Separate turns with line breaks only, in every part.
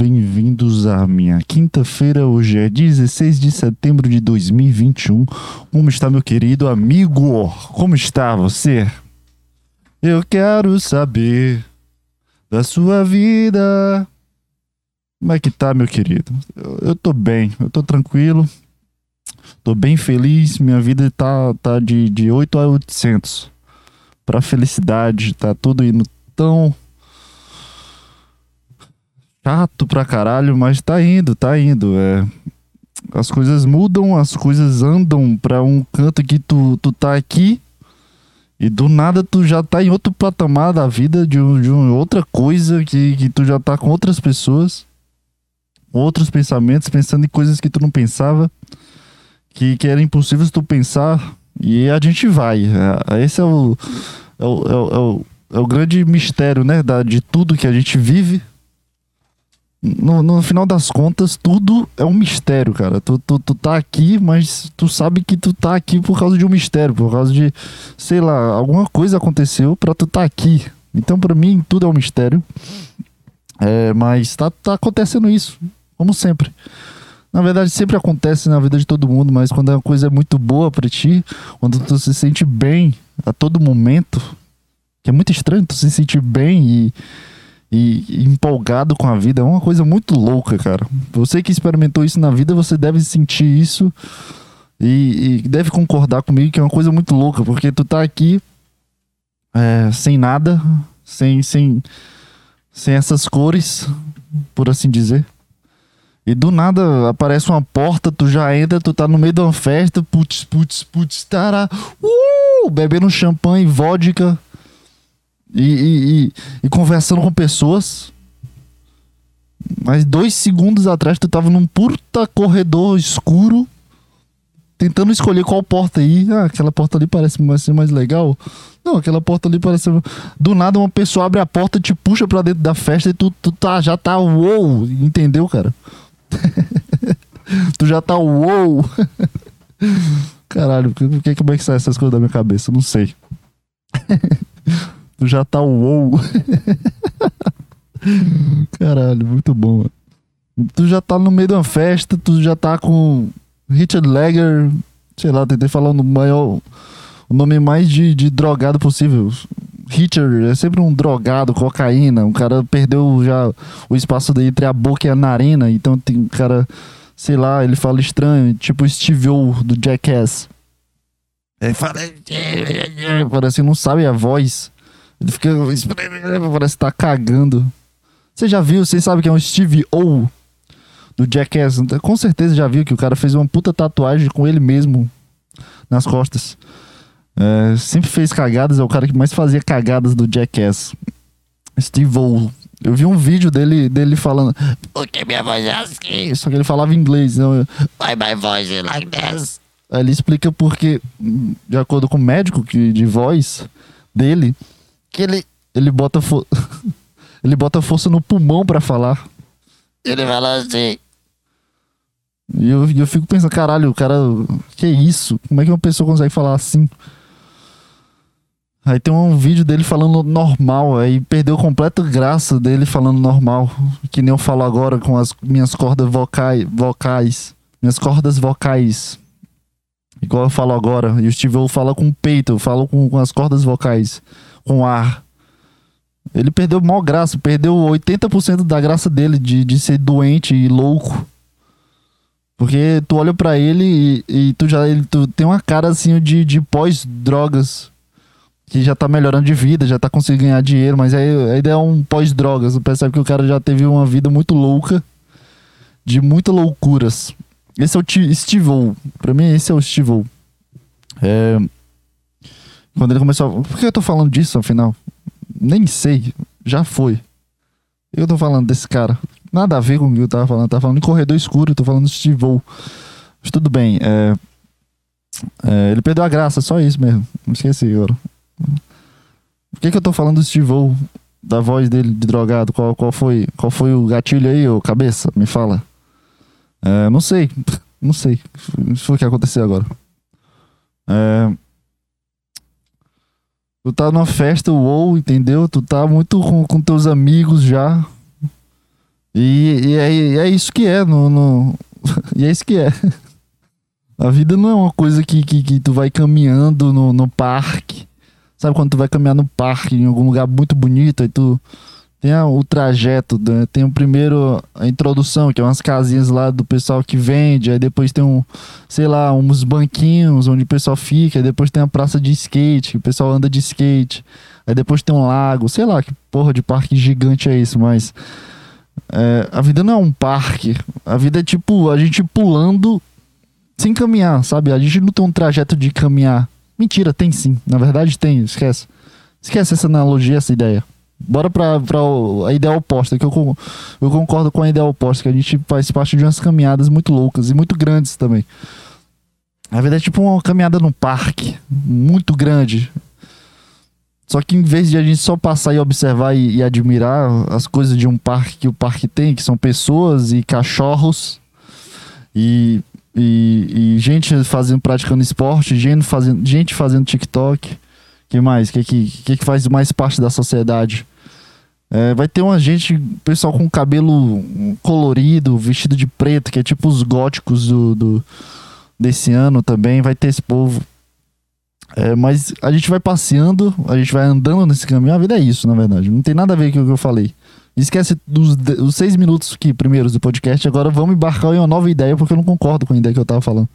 bem-vindos à minha quinta-feira. Hoje é 16 de setembro de 2021. Como está, meu querido amigo? Como está você? Eu quero saber da sua vida. Como é que tá, meu querido? Eu, eu tô bem, eu tô tranquilo. Tô bem feliz. Minha vida tá, tá de, de 8 a 800. Pra felicidade, tá tudo indo tão chato pra caralho, mas tá indo, tá indo. É. As coisas mudam, as coisas andam pra um canto que tu, tu tá aqui e do nada tu já tá em outro patamar da vida, de, um, de um, outra coisa, que, que tu já tá com outras pessoas, outros pensamentos, pensando em coisas que tu não pensava, que, que era impossível tu pensar, e a gente vai. É, esse é o, é o, é o, é o, é o grande mistério, né, da, de tudo que a gente vive no, no, final das contas, tudo é um mistério, cara. Tu, tu, tu tá aqui, mas tu sabe que tu tá aqui por causa de um mistério, por causa de, sei lá, alguma coisa aconteceu pra tu tá aqui. Então, pra mim, tudo é um mistério. É, mas tá, tá acontecendo isso, como sempre. Na verdade, sempre acontece na vida de todo mundo, mas quando a coisa é muito boa para ti, quando tu se sente bem a todo momento, que é muito estranho tu se sentir bem e e, empolgado com a vida. É uma coisa muito louca, cara. Você que experimentou isso na vida, você deve sentir isso e, e deve concordar comigo que é uma coisa muito louca, porque tu tá aqui é, sem nada, sem, sem, sem essas cores, por assim dizer. E do nada aparece uma porta, tu já entra, tu tá no meio de uma festa, putz, putz, putz, tará, uh, bebendo champanhe, vodka e, e, e, conversando com pessoas. Mas dois segundos atrás tu tava num puta corredor escuro, tentando escolher qual porta ir. Ah, aquela porta ali parece ser mais legal. Não, aquela porta ali parece. Do nada uma pessoa abre a porta, te puxa pra dentro da festa e tu, tu tá, já tá uou, entendeu, cara? tu já tá uou. Caralho, por que, como é que sai essas coisas da minha cabeça? Não sei. Tu já tá wow. Caralho, muito bom. Mano. Tu já tá no meio de uma festa, tu já tá com Richard Legger, sei lá, tentei falar no maior, o nome mais de, de drogado possível. Richard é sempre um drogado, cocaína. Um cara perdeu já o espaço dele entre a boca e a narina. Então tem um cara, sei lá, ele fala estranho, tipo Steve O do Jackass. Ele fala. Parece que não sabe a voz. Ele fica. Parece que tá cagando. Você já viu? Você sabe que é um Steve O do Jackass? Com certeza já viu que o cara fez uma puta tatuagem com ele mesmo nas costas. É, sempre fez cagadas, é o cara que mais fazia cagadas do Jackass. Steve O. Eu vi um vídeo dele, dele falando. Porque minha voz é assim? Só que ele falava inglês. Não, Why my voice is like this? Aí ele explica porque, de acordo com o médico que, de voz dele, que ele, ele bota fo... ele bota força no pulmão para falar. Ele fala assim. E eu, eu fico pensando, caralho, o cara. Que isso? Como é que uma pessoa consegue falar assim? Aí tem um vídeo dele falando normal, aí perdeu completa graça dele falando normal. Que nem eu falo agora com as minhas cordas vocais. vocais minhas cordas vocais. Igual eu falo agora. E o Steve fala com o peito, eu falo com, com as cordas vocais com ar. Ele perdeu mal graça, perdeu 80% da graça dele de, de ser doente e louco. Porque tu olha para ele e, e, tu já ele, tu tem uma cara assim de, de pós-drogas. Que já tá melhorando de vida, já tá conseguindo ganhar dinheiro, mas aí ainda é um pós-drogas. Tu percebe que o cara já teve uma vida muito louca, de muitas loucuras. Esse é o Steve O. Pra mim, esse é o Steve O. É, quando ele começou. A... Por que eu tô falando disso afinal? Nem sei. Já foi. Eu tô falando desse cara. Nada a ver com o que eu tava falando. Eu tava falando em corredor escuro, eu tô falando de Vou. Mas tudo bem. É... É, ele perdeu a graça, só isso mesmo. Não esqueci agora. Por que, que eu tô falando do Steve? Da voz dele de drogado? Qual, qual, foi, qual foi o gatilho aí, ô cabeça? Me fala. É, não sei. Não sei. Isso foi o que aconteceu agora. É. Tu tá numa festa, uou, entendeu? Tu tá muito com, com teus amigos já. E, E é, é isso que é. No, no... e é isso que é. A vida não é uma coisa que, que, que tu vai caminhando no, no parque. Sabe quando tu vai caminhar no parque, em algum lugar muito bonito, aí tu tem o trajeto, né? tem o primeiro a introdução, que é umas casinhas lá do pessoal que vende, aí depois tem um, sei lá, uns banquinhos onde o pessoal fica, aí depois tem a praça de skate, que o pessoal anda de skate, aí depois tem um lago, sei lá que porra de parque gigante é isso, mas é, a vida não é um parque, a vida é tipo a gente pulando sem caminhar, sabe? A gente não tem um trajeto de caminhar. Mentira, tem sim, na verdade tem, esquece. Esquece essa analogia, essa ideia. Bora pra, pra a ideia oposta, que eu, eu concordo com a ideia oposta, que a gente faz parte de umas caminhadas muito loucas e muito grandes também. A verdade é tipo uma caminhada no parque, muito grande. Só que em vez de a gente só passar e observar e, e admirar as coisas de um parque que o parque tem, que são pessoas e cachorros e, e, e gente fazendo, praticando esporte, gente fazendo, gente fazendo TikTok que mais? O que, que, que faz mais parte da sociedade? É, vai ter uma gente, pessoal com cabelo colorido, vestido de preto, que é tipo os góticos do, do desse ano também. Vai ter esse povo. É, mas a gente vai passeando, a gente vai andando nesse caminho. A vida é isso, na verdade. Não tem nada a ver com o que eu falei. Esquece dos, dos seis minutos que primeiros do podcast. Agora vamos embarcar em uma nova ideia, porque eu não concordo com a ideia que eu tava falando.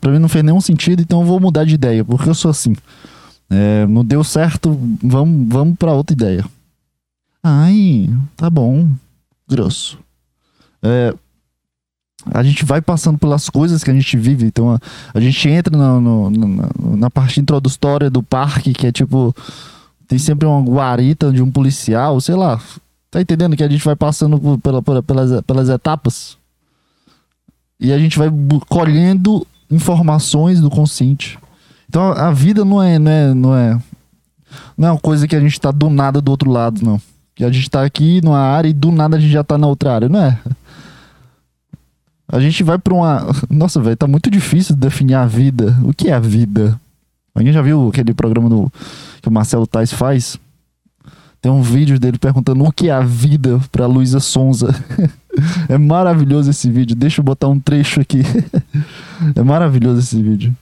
Pra mim não fez nenhum sentido, então eu vou mudar de ideia, porque eu sou assim. É, não deu certo, vamos, vamos para outra ideia. Ai, tá bom. Grosso. É, a gente vai passando pelas coisas que a gente vive. Então a, a gente entra no, no, na, na parte introdutória do parque, que é tipo. Tem sempre uma guarita de um policial, sei lá. Tá entendendo que a gente vai passando por, pela, por, pelas, pelas etapas? E a gente vai colhendo informações do consciente. Então a vida não é, não é, não é, não é uma coisa que a gente tá do nada do outro lado, não. Que a gente tá aqui numa área e do nada a gente já tá na outra área, não é? A gente vai pra uma. Nossa, velho, tá muito difícil definir a vida. O que é a vida? Alguém já viu aquele programa do... que o Marcelo Tais faz? Tem um vídeo dele perguntando o que é a vida pra Luísa Sonza. é maravilhoso esse vídeo. Deixa eu botar um trecho aqui. é maravilhoso esse vídeo.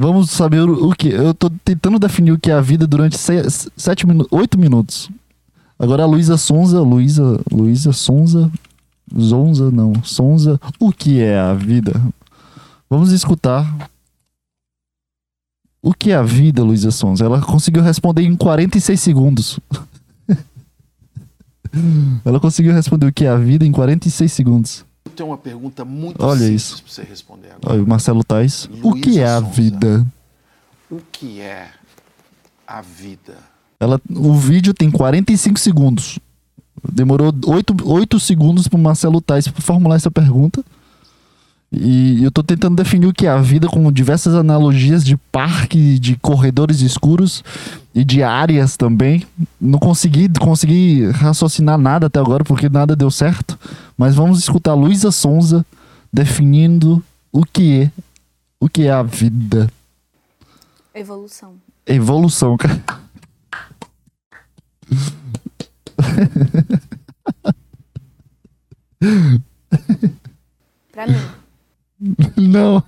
Vamos saber o, que. Eu tô tentando definir o que é a vida durante sete minutos, oito minutos. Agora a Luísa Sonza, Luísa, Luísa Sonza, Zonza, não, Sonza, o que é a vida? Vamos escutar. O que é a vida, Luísa Sonza? Ela conseguiu responder em 46 segundos. Ela conseguiu responder o que é a vida em 46 segundos
tenho uma pergunta muito
Olha simples isso.
para você responder agora.
Olha, o Marcelo Tais. o que é a vida?
O que é a vida?
Ela, o vídeo tem 45 segundos. Demorou 8, 8 segundos para o Marcelo Tais formular essa pergunta. E eu tô tentando definir o que é a vida com diversas analogias de parque, de corredores escuros e de áreas também. Não consegui, consegui raciocinar nada até agora porque nada deu certo. Mas vamos escutar Luísa Sonza definindo o que é o que é a vida.
Evolução.
Evolução, cara.
pra mim.
Não.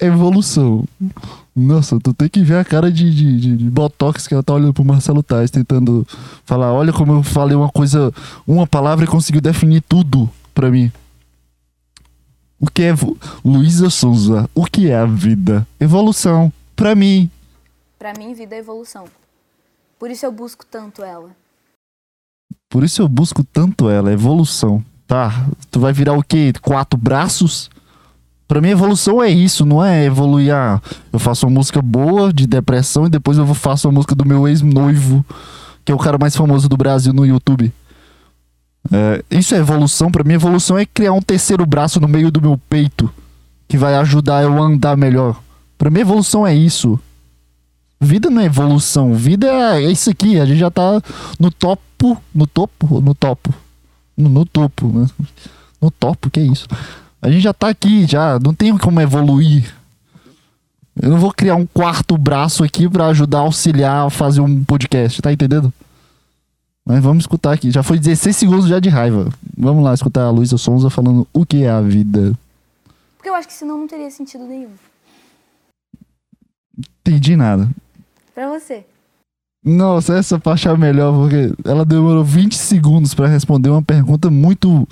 Evolução. Nossa, tu tem que ver a cara de, de, de, botox que ela tá olhando pro Marcelo Tais, tentando falar: olha como eu falei uma coisa, uma palavra e conseguiu definir tudo pra mim. O que é. Luísa Souza, o que é a vida? Evolução. Pra mim.
Pra mim, vida é evolução. Por isso eu busco tanto ela.
Por isso eu busco tanto ela, evolução. Tá, tu vai virar o quê? Quatro braços? Pra mim, evolução é isso, não é evoluir. Ah, eu faço uma música boa de depressão e depois eu faço a música do meu ex-noivo, que é o cara mais famoso do Brasil no YouTube. É, isso é evolução. Pra mim, evolução é criar um terceiro braço no meio do meu peito que vai ajudar eu a andar melhor. Pra mim, evolução é isso. Vida não é evolução. Vida é isso aqui. A gente já tá no topo. No topo? No topo? No, no topo, né? No topo, que é isso? A gente já tá aqui, já. Não tem como evoluir. Eu não vou criar um quarto braço aqui pra ajudar a auxiliar a fazer um podcast, tá entendendo? Mas vamos escutar aqui. Já foi 16 segundos já de raiva. Vamos lá escutar a Luísa Sonza falando o que é a vida.
Porque eu acho que senão não teria sentido nenhum.
Entendi nada.
Pra você.
Nossa, essa parte é a melhor, porque ela demorou 20 segundos pra responder uma pergunta muito.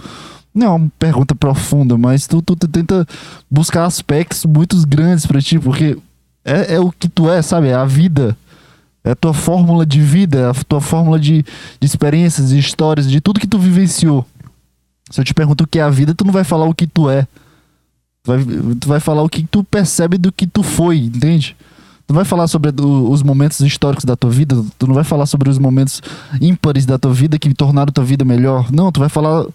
Não é uma pergunta profunda, mas tu, tu, tu tenta buscar aspectos muito grandes pra ti, porque é, é o que tu é, sabe? É a vida. É a tua fórmula de vida, é a tua fórmula de, de experiências, de histórias, de tudo que tu vivenciou. Se eu te pergunto o que é a vida, tu não vai falar o que tu é. Tu vai, tu vai falar o que tu percebe do que tu foi, entende? Não vai falar sobre do- os momentos históricos da tua vida, tu não vai falar sobre os momentos ímpares da tua vida que tornaram tua vida melhor. Não, tu vai falar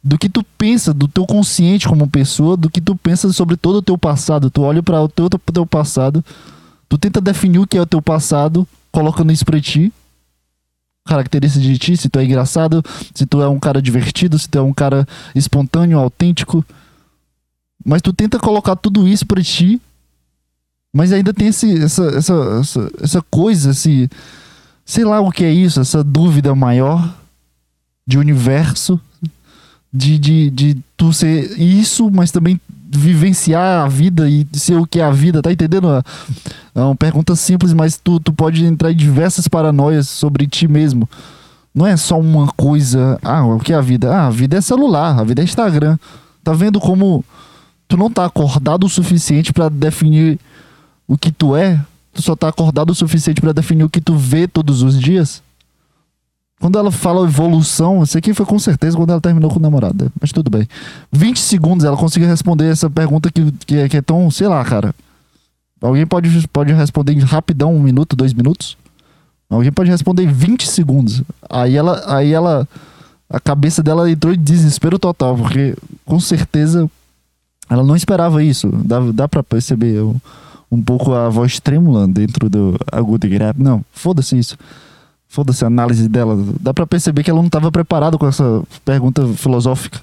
do que tu pensa, do teu consciente como pessoa, do que tu pensa sobre todo o teu passado. Tu olha para o teu, teu passado, tu tenta definir o que é o teu passado, colocando isso pra ti. Características de ti, se tu é engraçado, se tu é um cara divertido, se tu é um cara espontâneo, autêntico. Mas tu tenta colocar tudo isso pra ti. Mas ainda tem esse, essa, essa, essa, essa coisa, esse. Sei lá o que é isso, essa dúvida maior de universo. De, de, de tu ser isso, mas também vivenciar a vida e ser o que é a vida, tá entendendo? É uma pergunta simples, mas tu, tu pode entrar em diversas paranoias sobre ti mesmo. Não é só uma coisa. Ah, o que é a vida? Ah, a vida é celular, a vida é Instagram. Tá vendo como tu não tá acordado o suficiente pra definir o que tu é? Tu só tá acordado o suficiente pra definir o que tu vê todos os dias? Quando ela fala evolução, isso aqui foi com certeza quando ela terminou com o namorado. Mas tudo bem. 20 segundos ela conseguiu responder essa pergunta que, que, é, que é tão, sei lá, cara. Alguém pode, pode responder rapidão, um minuto, dois minutos? Alguém pode responder em 20 segundos. Aí ela, aí ela, a cabeça dela entrou em desespero total, porque com certeza ela não esperava isso. Dá, dá pra perceber um, um pouco a voz trêmula dentro do agudo e grave. Não, foda-se isso. Foda-se a análise dela. Dá pra perceber que ela não tava preparada com essa pergunta filosófica.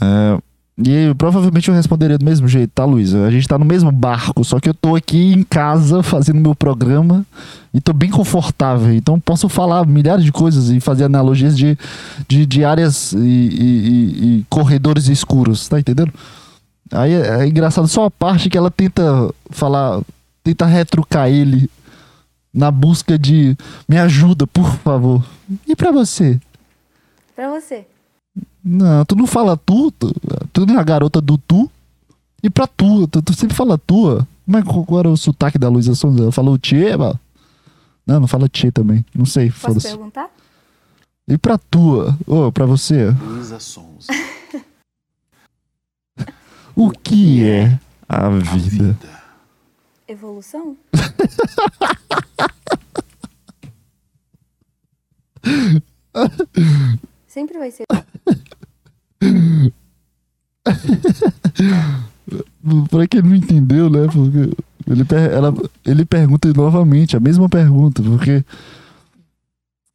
É, e provavelmente eu responderia do mesmo jeito, tá, Luísa? A gente tá no mesmo barco, só que eu tô aqui em casa fazendo meu programa e tô bem confortável. Então posso falar milhares de coisas e fazer analogias de, de, de áreas e, e- e- e corredores escuros, tá entendendo? Aí é, é engraçado só a parte que ela tenta falar, tenta retrucar ele na busca de me ajuda, por favor. E pra você?
Pra você.
Não, tu não fala tu, tu, tu não é a garota do tu. E pra tu, tu, tu sempre fala tua. Como é que era o sotaque da Luísa Sonza? Ela falou tchê, mano? Não, não fala tchê também. Não sei,
Posso perguntar?
E pra tua? Ô, pra você?
Luísa Sonza.
O que é a vida.
Evolução? Sempre vai ser.
Pra quem não entendeu, né? Porque ele, per- ela, ele pergunta novamente a mesma pergunta, porque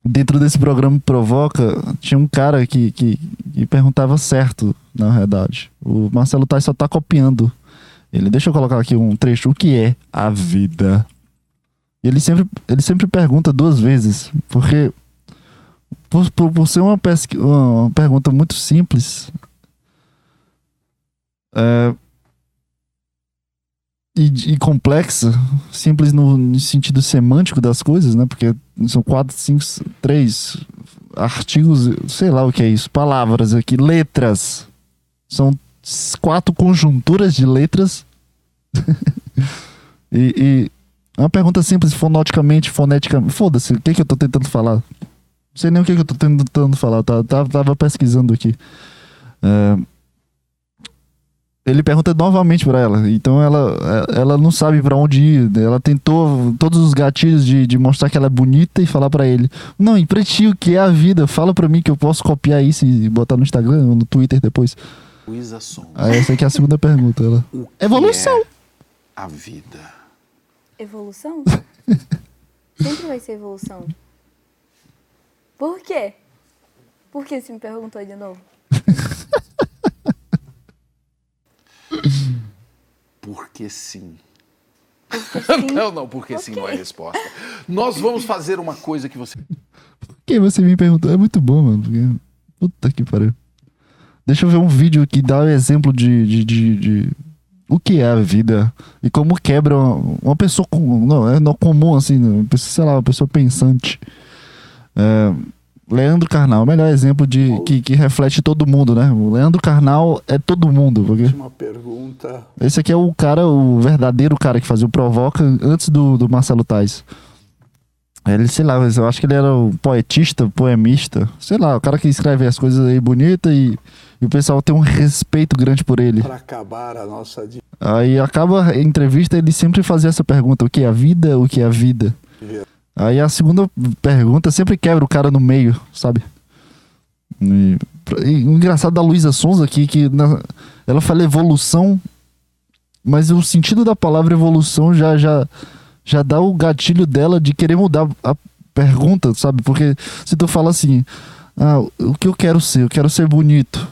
dentro desse programa Provoca, tinha um cara que, que, que perguntava certo, na verdade. O Marcelo Tais só tá copiando. Ele, deixa eu colocar aqui um trecho. O que é a vida? E ele sempre, ele sempre pergunta duas vezes, porque por, por, por ser uma, uma uma pergunta muito simples, é, e, e complexa, simples no, no sentido semântico das coisas, né? Porque são quatro, cinco, três artigos, sei lá o que é isso, palavras aqui, letras. São quatro conjunturas de letras. e, e é uma pergunta simples, fonoticamente, foneticamente. Foda-se, o que, que eu tô tentando falar? Não sei nem o que, que eu tô tentando falar, tá, tá, tava pesquisando aqui. É, ele pergunta novamente pra ela. Então ela, ela não sabe pra onde ir. Ela tentou todos os gatilhos de, de mostrar que ela é bonita e falar pra ele: Não, e pra ti, o que é a vida? Fala pra mim que eu posso copiar isso e botar no Instagram ou no Twitter depois.
Luísa Sonza.
Aí essa aqui é a segunda pergunta. Ela,
O que
Evolução.
é a vida.
Evolução? Sempre vai ser evolução. Por quê? Por que você me perguntou de novo?
Porque sim.
Porque sim.
Não, não, porque sim não é a resposta. Nós vamos fazer uma coisa que você.
que você me perguntou? É muito bom, mano. porque- Puta que pariu. Deixa eu ver um vídeo que dá o exemplo de, de, de, de o que é a vida e como quebra uma, uma pessoa com, não, é não comum assim, né? Uma pessoa, sei lá, uma pessoa pensante. É, Leandro Carnal, o melhor exemplo de que, que reflete todo mundo, né? O Leandro Carnal é todo mundo, porque
Última pergunta.
esse aqui é o cara, o verdadeiro cara que fazia o Provoca antes do, do Marcelo Tais. Ele, sei lá, eu acho que ele era o poetista, poemista, sei lá, o cara que escreve as coisas aí bonitas e, e o pessoal tem um respeito grande por ele.
Para acabar a nossa
Aí acaba a entrevista, ele sempre fazia essa pergunta: o que é a vida? O que é a vida? Aí a segunda pergunta sempre quebra o cara no meio, sabe? E, e o engraçado da Luísa Sonza aqui, que na- ela fala evolução, mas o sentido da palavra evolução já, já, já dá o gatilho dela de querer mudar a pergunta, sabe? Porque se tu fala assim, ah, o que eu quero ser? Eu quero ser bonito.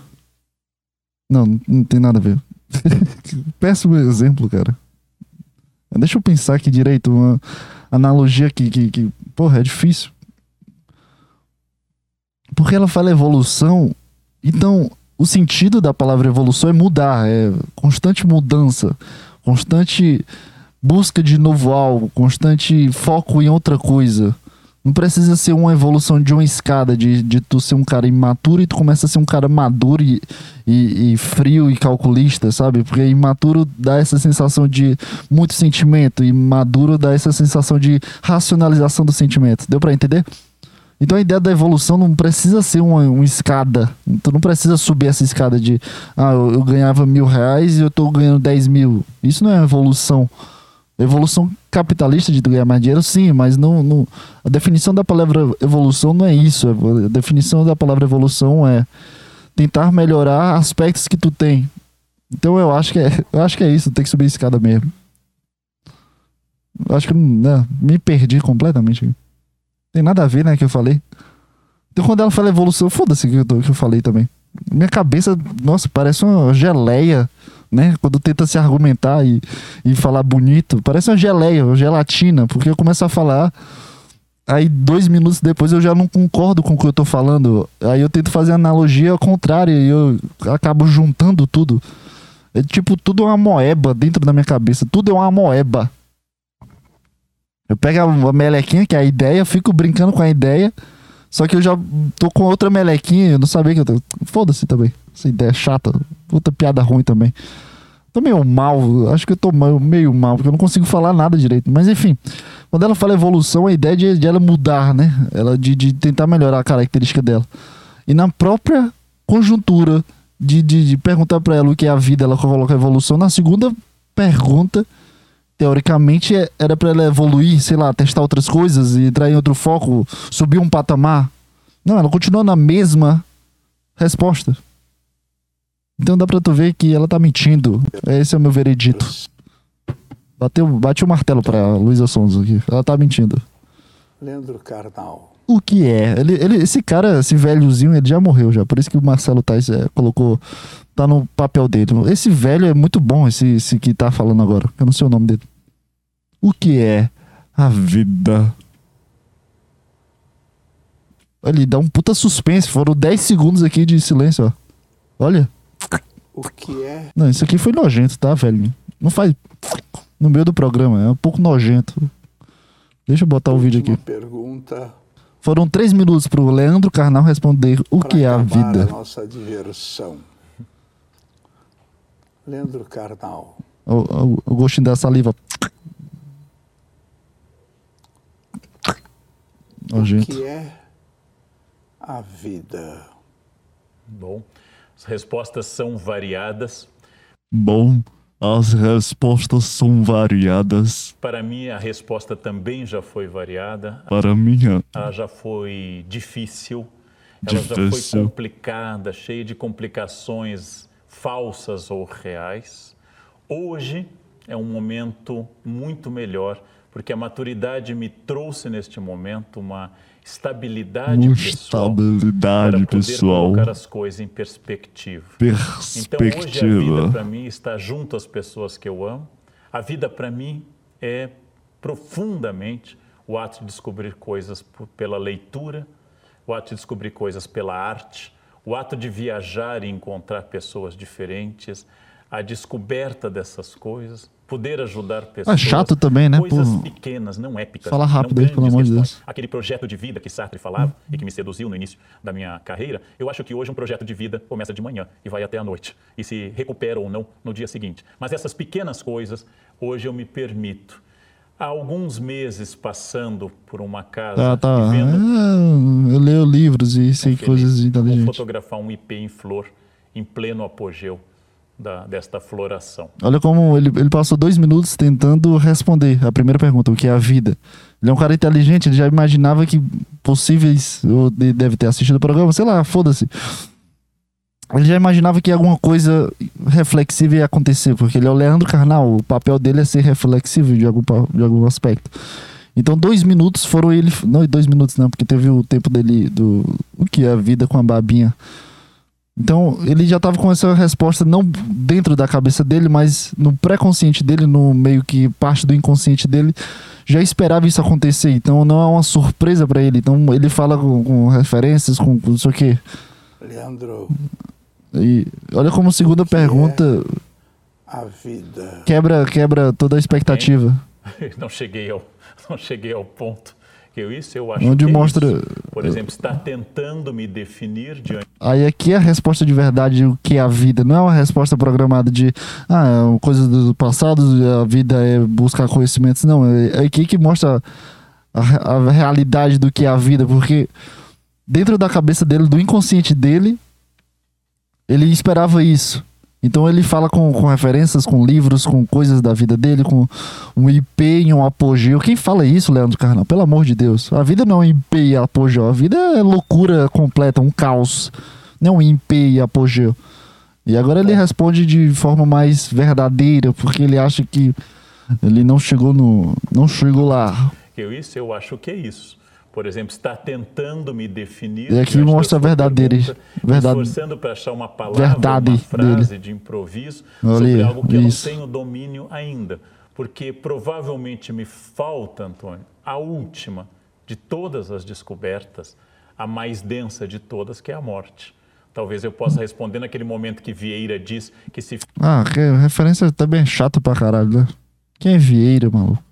Não, não tem nada a ver. Péssimo exemplo, cara. Deixa eu pensar aqui direito, analogia que, que, que porra, é difícil. Porque ela fala evolução, então o sentido da palavra evolução é mudar, é constante mudança, constante busca de novo algo, constante foco em outra coisa. Não precisa ser uma evolução de uma escada, de, de tu ser um cara imaturo e tu começa a ser um cara maduro e, e, e frio e calculista, sabe? Porque imaturo dá essa sensação de muito sentimento e maduro dá essa sensação de racionalização do sentimento. Deu pra entender? Então a ideia da evolução não precisa ser uma, uma escada. Tu não precisa subir essa escada de ah, eu, eu ganhava mil reais e eu tô ganhando 10 mil. Isso não é evolução. Evolução capitalista de ganhar mais dinheiro, sim, mas não, não- a definição da palavra evolução não é isso. A definição da palavra evolução é tentar melhorar aspectos que tu tem. Então eu acho que é, eu acho que é isso, tem que subir a escada mesmo. Eu acho que né, me perdi completamente. Tem nada a ver, né, que eu falei. Então quando ela fala evolução, foda-se que que eu falei também. Minha cabeça, nossa, parece uma geleia, né? Quando tenta se argumentar e, e falar bonito, parece uma geleia, uma gelatina, porque eu começo a falar, aí dois minutos depois eu já não concordo com o que eu tô falando. Aí eu tento fazer analogia ao contrário e eu acabo juntando tudo. É tipo, tudo é uma moeba dentro da minha cabeça, tudo é uma moeba. Eu pego a melequinha, que é a ideia, fico brincando com a ideia. Só que eu já tô com outra melequinha, eu não sabia que eu tô. Foda-se também. Essa ideia chata. Puta piada ruim também. Tô meio mal, acho que eu tô meio- mal, porque eu não consigo falar nada direito. Mas enfim, quando ela fala evolução, a ideia de, de ela mudar, né? Ela de, de tentar melhorar a característica dela. E na própria conjuntura de, de, de perguntar pra ela o que é a vida, ela coloca a evolução. Na segunda pergunta, teoricamente, é- era pra ela evoluir, sei lá, testar outras coisas e entrar em outro foco, subir um patamar. Não, ela continua na mesma resposta. Então dá pra tu ver que ela tá mentindo. Esse é o meu veredito. Bateu, bate o martelo pra Luísa Sonza aqui. Ela tá mentindo.
Leandro Carnal.
O que é? Ele, ele- esse cara, esse velhozinho, ele já morreu já. Por isso que o Marcelo Tais é, colocou. Tá no papel dele. Esse velho é muito bom, esse, esse que tá falando agora. Eu não sei o nome dele. O que é a vida? Ele dá um puta suspense. Foram 10 segundos aqui de silêncio, ó. Olha.
O que é
Não, isso aqui foi nojento, tá, velho? Não faz no meio do programa, é um pouco nojento. Deixa eu botar o vídeo
última
aqui.
pergunta
Foram três minutos pro Leandro Carnal responder o que é a vida.
a nossa diversão. Leandro Carnal.
O, o- o gostinho da saliva.
O
Nojento.
que é a vida?
Bom, as respostas são variadas.
Bom, as respostas são variadas.
Para mim, a resposta também já foi variada.
Para mim,
Ela já foi difícil, ela já foi complicada, cheia de complicações falsas ou reais. Hoje é um momento muito melhor, porque a maturidade me trouxe neste momento uma estabilidade pessoal para
estabilidade
poder
pessoal,
colocar as coisas em perspectiva. Então hoje a vida
perspectiva.
para mim está junto às pessoas que eu amo. A vida para mim é profundamente o ato de descobrir coisas pela leitura, o ato de descobrir coisas pela arte, o ato de viajar e encontrar pessoas diferentes, a descoberta dessas coisas, poder ajudar pessoas.
chato também, né?
Coisas
Pô.
pequenas, não épicas.
Fala rápido aí, pelo amor de. Deus.
Aquele projeto de vida que Sartre falava e que me seduziu no início da minha carreira, eu acho que hoje um projeto de vida começa de manhã e vai até a noite e se recupera ou não no dia seguinte. Mas essas pequenas coisas, hoje eu me permito. Há alguns meses passando por uma casa
Tá, tá.
vendo
Ah, eu leio livros e sei coisas inteligentes.
fotografar um IP em flor em pleno apogeu da, desta floração.
Olha como ele, ele passou dois minutos tentando responder a primeira pergunta, o que é a vida. Ele é um cara inteligente, ele já imaginava que possíveis, ou deve ter assistido o programa, sei lá, foda-se. Ele já imaginava que alguma coisa reflexiva ia acontecer, porque ele é o Leandro Carnal, o papel dele é ser reflexivo de algum, de algum aspecto. Então, dois minutos foram ele. Não, dois minutos não, porque teve o tempo dele do. O que é a vida com a babinha. Então, ele já tava com essa resposta não dentro da cabeça dele, mas no pré-consciente dele, no meio que parte do inconsciente dele, já esperava isso acontecer. Então, não é uma surpresa para ele. Então, ele fala com, com referências, com, com não sei o quê.
Leandro,
E olha como segunda pergunta
a vida.
quebra, quebra toda a expectativa.
não cheguei ao, não cheguei ao ponto que eu isso eu acho
Onde
que é
mostra-
isso. por exemplo, está tentando me definir diante
Aí aqui é a resposta de verdade, o que é a vida. Não é uma resposta programada de ah, é coisa do passado, a vida é buscar conhecimentos. Não, é aqui que mostra a, a realidade do que é a vida, porque dentro da cabeça dele, do inconsciente dele, ele esperava isso. Então ele fala com, com referências, com livros, com coisas da vida dele, com um IP e um apogeu. Quem fala isso, Leandro Carnal? Pelo amor de Deus. A vida não é IP e apogeu. A vida é loucura completa, um caos. Não um IP e apogeu. E agora ele responde de forma mais verdadeira, porque ele acha que ele não chegou no. não chegou lá.
que eu isso eu acho que é isso. Por exemplo, está tentando me definir.
E aqui mostra a
sua
verdadeira-
pergunta,
verdade-
esforçando para achar uma palavra,
verdade
uma frase
dele.
de improviso sobre
aí,
algo que eu não tenho domínio ainda. Porque provavelmente me falta, Antônio, a última de todas as descobertas, a mais densa de todas, que é a morte. Talvez eu possa responder naquele momento que Vieira diz que se
Ah, referência também é chato pra caralho, né? Quem é Vieira, maluco?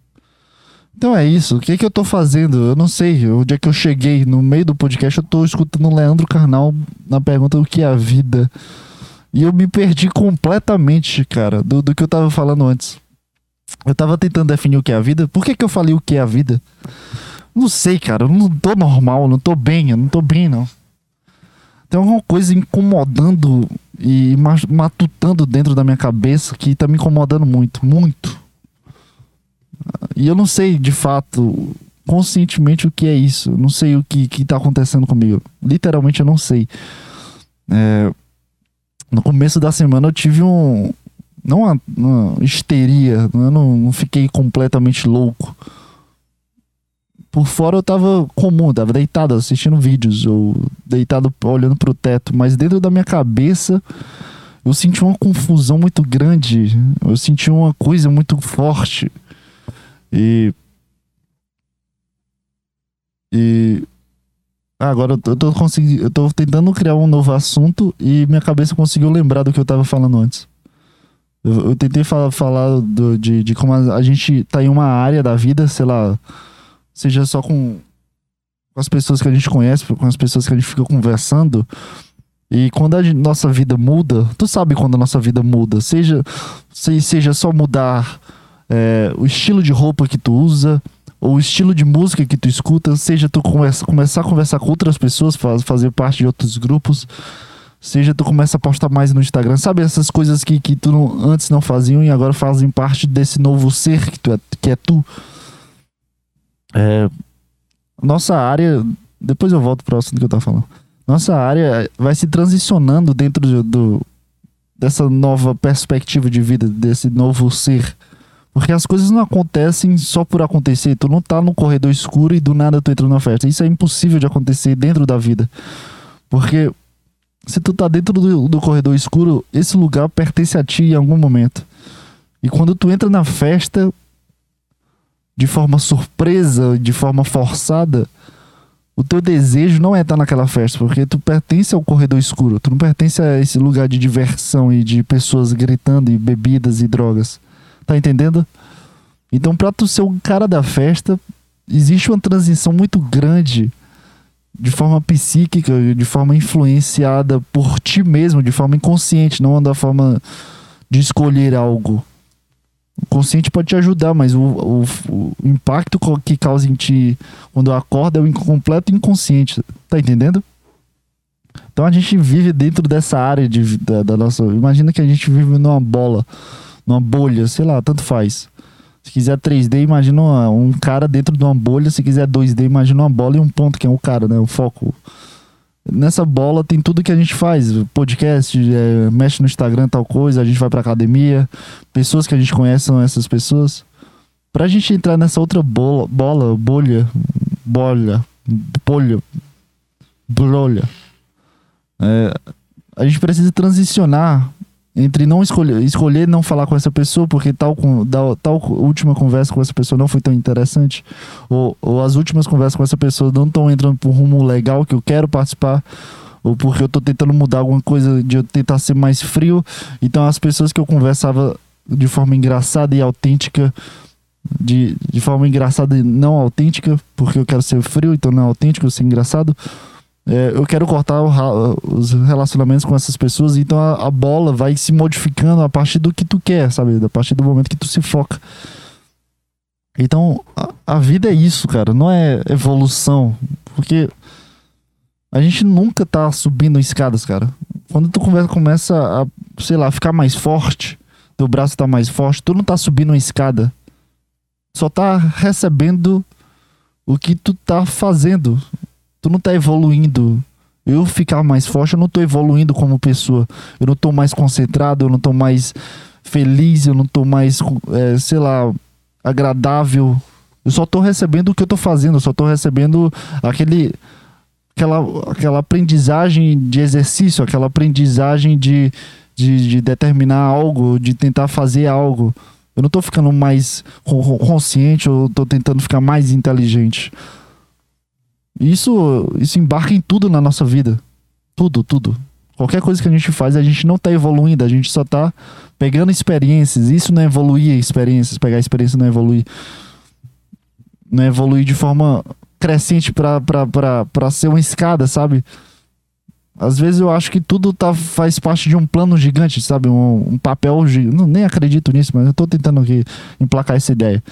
Então é isso. O que que eu tô fazendo? Eu não sei. Onde é que eu cheguei? No meio do podcast eu tô escutando o Leandro Carnal na pergunta do que é a vida. E eu me perdi completamente, cara, do, do que eu tava falando antes. Eu tava tentando definir o que é a vida. Por que que eu falei o que é a vida? Não sei, cara. Eu não tô normal, não tô bem, eu não tô bem, não. Tem alguma coisa incomodando e ma- matutando dentro da minha cabeça que tá me incomodando muito, muito. E eu não sei, de fato, conscientemente o que é isso. Eu não sei o que, que tá acontecendo comigo. Literalmente eu não sei. É, no começo da semana eu tive um. Não uma, uma histeria, eu não, não fiquei completamente louco. Por fora eu tava comum, tava deitado assistindo vídeos, ou deitado olhando pro teto, mas dentro da minha cabeça eu senti uma confusão muito grande, eu senti uma coisa muito forte. E. E. Ah, agora eu tô, eu tô conseguindo. Eu tô tentando criar um novo assunto e minha cabeça conseguiu lembrar do que eu tava falando antes. Eu, eu tentei falar, falar do- de, de como a, a gente tá em uma área da vida, sei lá, seja só com, com as pessoas que a gente conhece, com as pessoas que a gente fica conversando. E quando a gen- nossa vida muda, tu sabe quando a nossa vida muda, seja, se- seja só mudar é, o estilo de roupa que tu usa, ou o estilo de música que tu escuta, seja tu começa, começar a conversar com outras pessoas, faz, fazer parte de outros grupos, seja tu começa a postar mais no Instagram, sabe essas coisas que, que tu não- antes não faziam e agora fazem parte desse novo ser que, tu é, que é tu. É, nossa área, depois eu volto para o assunto que eu tava falando. Nossa área vai se transicionando dentro do, do- dessa nova perspectiva de vida, desse novo ser. Porque as coisas não acontecem só por acontecer. Tu não tá no corredor escuro e do nada tu entra numa festa. Isso é impossível de acontecer dentro da vida. Porque se tu tá dentro do, do corredor escuro, esse lugar pertence a ti em algum momento. E quando tu entra na festa, de forma surpresa, de forma forçada, o teu desejo não é estar naquela festa, porque tu pertence ao corredor escuro, tu não pertence a esse lugar de diversão e de pessoas gritando e bebidas e drogas. Tá entendendo? Então, pra tu ser o cara da festa, existe uma transição muito grande de forma psíquica, de forma influenciada por ti mesmo, de forma inconsciente, não da forma de escolher algo. O consciente pode te ajudar, mas o, o, o impacto que causa em ti quando acorda é o completo inconsciente. Tá entendendo? Então a gente vive dentro dessa área de, da, da nossa. Imagina que a gente vive numa bola, numa bolha, sei lá, tanto faz. Se quiser 3D, imagina uma- um cara dentro de uma bolha. Se quiser 2D, imagina uma bola e um ponto, que é o cara, né? O foco. Nessa bola tem tudo que a gente faz. Podcast, é, mexe no Instagram, tal coisa. A gente vai pra academia. Pessoas que a gente conhece são essas pessoas. Pra gente entrar nessa outra bola, bola bolha, bolha, bolha, bolha. É, a gente precisa transicionar entre não escolher, escolher não falar com essa pessoa porque tal, com- tal última conversa com essa pessoa não foi tão interessante ou, ou as últimas conversas com essa pessoa não estão entrando por um rumo legal que eu quero participar ou porque eu tô tentando mudar alguma coisa de eu tentar ser mais frio. Então as pessoas que eu conversava de forma engraçada e autêntica de, de forma engraçada e não autêntica porque eu quero ser frio então não é autêntico eu ser engraçado é, eu quero cortar o os relacionamentos com essas pessoas, então a, a bola vai se modificando a partir do que tu quer, sabe? A partir do momento que tu se foca. Então, a, a vida é isso, cara, não é evolução. Porque a gente nunca tá subindo escadas, cara. Quando tu conversa, começa a, sei lá, ficar mais forte, teu braço tá mais forte, tu não tá subindo uma escada. Só tá recebendo o que tu tá fazendo tu não tá evoluindo. Eu ficar mais forte, eu não tô evoluindo como pessoa. Eu não tô mais concentrado, eu não tô mais feliz, eu não tô mais, é, sei lá, agradável. Eu só tô recebendo o que eu tô fazendo, eu só tô recebendo aquele aquela, aquela aprendizagem de exercício, aquela aprendizagem de, de, de determinar algo, de tentar fazer algo. Eu não tô ficando mais con- consciente, eu tô tentando ficar mais inteligente. Isso, isso embarca em tudo na nossa vida. Tudo, tudo. Qualquer coisa que a gente faz, a gente não tá evoluindo, a gente só tá pegando experiências. Isso não é evoluir experiências, pegar experiência não é evoluir. Não é evoluir de forma crescente pra ser uma escada, sabe? Às vezes eu acho que tudo tá, faz parte de um plano gigante, sabe? Um, um papel gigante. Nem acredito nisso, mas eu tô tentando aqui emplacar essa ideia.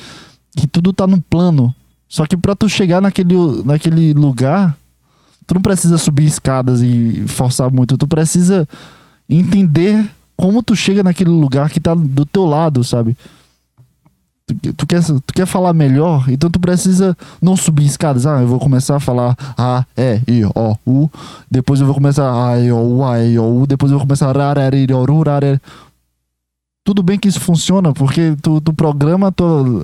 Que tudo tá num plano. Só que pra tu chegar naquele, naquele lugar, tu não precisa subir escadas e forçar muito. Tu precisa entender como tu chega naquele lugar que tá do teu lado, sabe? Tu, tu quer, tu quer falar melhor, então tu precisa não subir escadas. Ah, eu vou começar a falar A, E, I, O, U. Depois eu vou começar A, E, O, U, A, E, O, U. Depois eu vou começar. Tudo bem que isso funciona, porque tu, tu programa tua,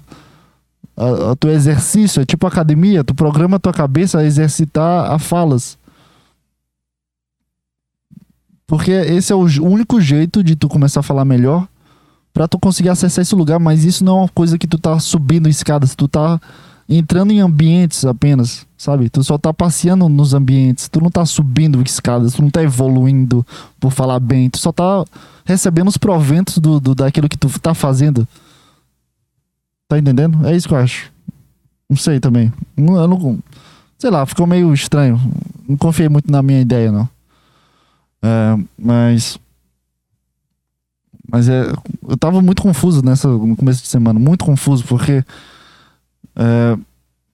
a, teu exercício, é tipo academia, tu programa a tua cabeça a exercitar a falas. Porque esse é o único jeito de tu começar a falar melhor pra tu conseguir acessar esse lugar, mas isso não é uma coisa que tu tá subindo escadas, tu tá entrando em ambientes apenas, sabe? Tu só tá passeando nos ambientes, tu não tá subindo escadas, tu não tá evoluindo por falar bem, tu só tá recebendo os proventos do, do daquilo que tu tá fazendo. Tá entendendo? É isso que eu acho. Não sei também. Eu não, sei lá, ficou meio estranho. Não confiei muito na minha ideia, não. É, mas. Mas é. Eu tava muito confuso nessa, no começo de semana. Muito confuso, porque. É,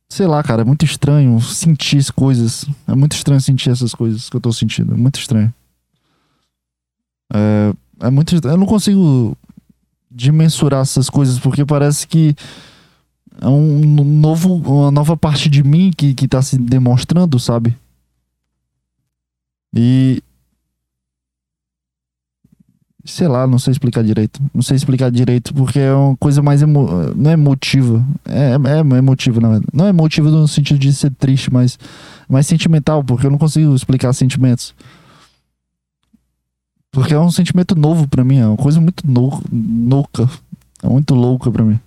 sei lá, cara, é muito estranho sentir as coisas. É muito estranho sentir essas coisas que eu tô sentindo. É muito estranho. É, é muito. Eu não consigo dimensurar essas coisas, porque parece que é um novo, uma nova parte de mim que, que tá se demonstrando, sabe? E. Sei lá, não sei explicar direito. Não sei explicar direito, porque é uma coisa mais. Emo... Não é emotiva. É, é emotiva, na verdade. Não é emotiva no sentido de ser triste, mas mais sentimental, porque eu não consigo explicar sentimentos. Porque é um sentimento novo pra mim, é uma coisa muito louca. É muito louca pra mim.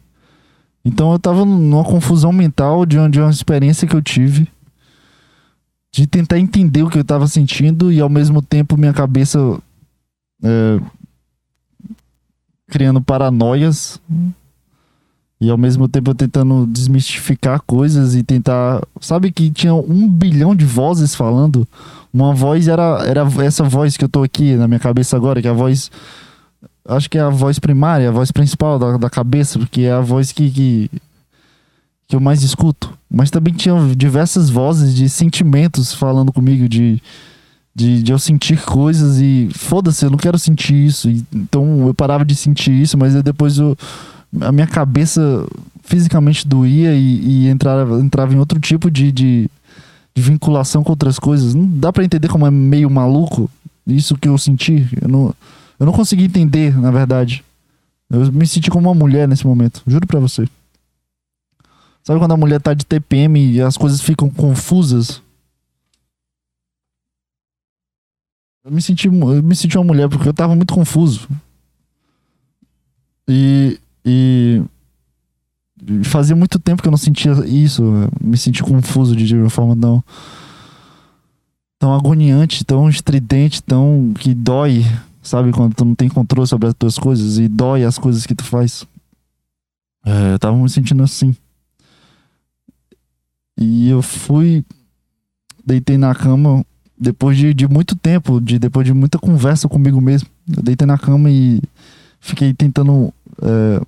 Então eu tava numa confusão mental de uma, de uma experiência que eu tive. De tentar entender o que eu tava sentindo e ao mesmo tempo minha cabeça é, criando paranoias e ao mesmo tempo eu tentando desmistificar coisas e tentar. Sabe que tinha um bilhão de vozes falando? Uma voz era, era essa voz que eu tô aqui na minha cabeça agora, que é a voz. Acho que é a voz primária, a voz principal da, da cabeça, porque é a voz que, que, que eu mais escuto. Mas também tinha diversas vozes de sentimentos falando comigo, de, de, de eu sentir coisas e foda-se, eu não quero sentir isso. Então eu parava de sentir isso, mas depois eu a minha cabeça fisicamente doía e, e entrava, entrava em outro tipo de, de, de, vinculação com outras coisas. Não dá para entender como é meio maluco isso que eu senti. Eu não, eu não consegui entender, na verdade. Eu me senti como uma mulher nesse momento, juro pra você. Sabe quando a mulher tá de TPM e as coisas ficam confusas? Eu me senti, eu me senti uma mulher porque eu tava muito confuso. E e fazia muito tempo que eu não sentia isso. Me senti confuso de uma forma tão. tão agoniante, tão estridente, tão. que dói, sabe? Quando tu não tem controle sobre as tuas coisas e dói as coisas que tu faz. É, eu tava me sentindo assim. E eu fui. Deitei na cama depois de, de muito tempo, de, depois de muita conversa comigo mesmo. Eu deitei na cama e fiquei tentando. É,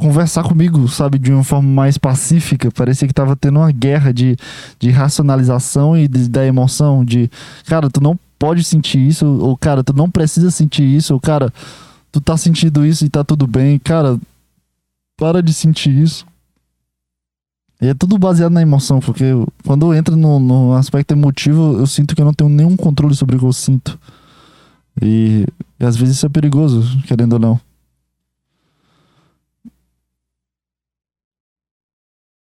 conversar comigo, sabe, de uma forma mais pacífica. Parecia que tava tendo uma guerra de, de racionalização e de, da emoção, de, cara, tu não pode sentir isso, ou cara, tu não precisa sentir isso, ou cara, tu tá sentindo isso e tá tudo bem, cara, para de sentir isso. E é tudo baseado na emoção, porque quando eu entro no, no aspecto emotivo, eu sinto que eu não tenho nenhum controle sobre o que eu sinto. E, e às vezes isso é perigoso, querendo ou não.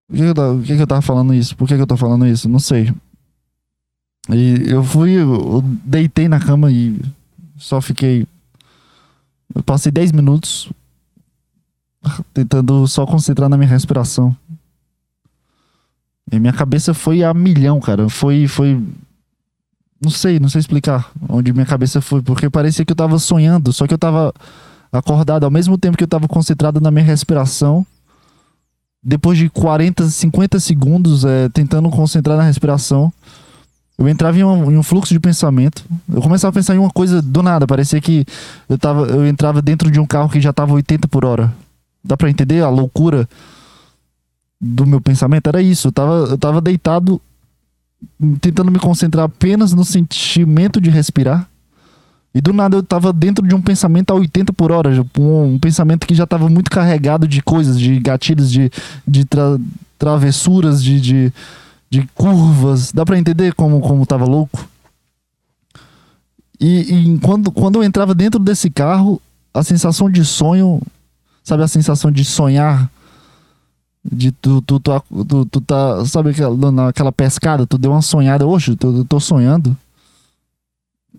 Por que, eu, que, que eu tava falando isso? Por que, que eu tô falando isso? Não sei. E eu fui, eu deitei na cama e só fiquei. Eu passei 10 minutos tentando só concentrar na minha respiração. E minha cabeça foi a milhão, cara. Foi, foi. Não sei, não sei explicar onde minha cabeça foi, porque parecia que eu tava sonhando, só que eu tava acordado ao mesmo tempo que eu tava concentrado na minha respiração depois de 40, 50 segundos é, tentando concentrar na respiração, eu entrava em um, em um, fluxo de pensamento. Eu começava a pensar em uma coisa do nada. Parecia que eu, tava, eu entrava dentro de um carro que já estava 80 por hora. Dá para entender a loucura do meu pensamento? Era isso. Eu tava, eu tava deitado, tentando me concentrar apenas no sentimento de respirar. E do nada eu tava dentro de um pensamento a 80 por hora, um, um pensamento que já tava muito carregado de coisas, de gatilhos, de, de tra travessuras, de, de, de, curvas. Dá pra entender como, como tava louco? E, e quando, quando eu entrava dentro desse carro, a sensação de sonho, sabe a sensação de sonhar? De tu, tu, tu, tu, tu tá, sabe aquela, naquela pescada, tu deu uma sonhada, hoje eu tô sonhando.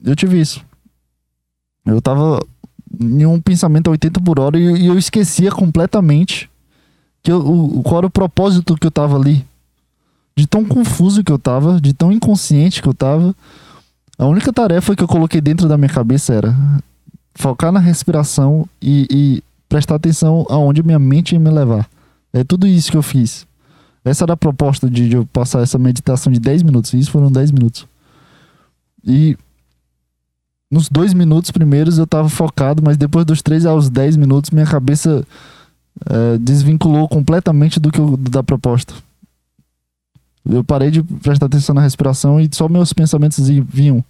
Eu tive isso. Eu tava em um pensamento a 80 por hora e, e eu esquecia completamente que eu, o, qual era o propósito que eu tava ali. De tão confuso que eu tava, de tão inconsciente que eu tava. A única tarefa que eu coloquei dentro da minha cabeça era focar na respiração e, e prestar atenção aonde minha mente ia me levar. É tudo isso que eu fiz. Essa era a proposta de, de eu passar essa meditação de 10 minutos. Isso foram 10 minutos. E nos dois minutos primeiros eu tava focado, mas depois dos três aos dez minutos minha cabeça é, desvinculou completamente do que eu, da proposta. Eu parei de prestar atenção na respiração e só meus pensamentos vinham.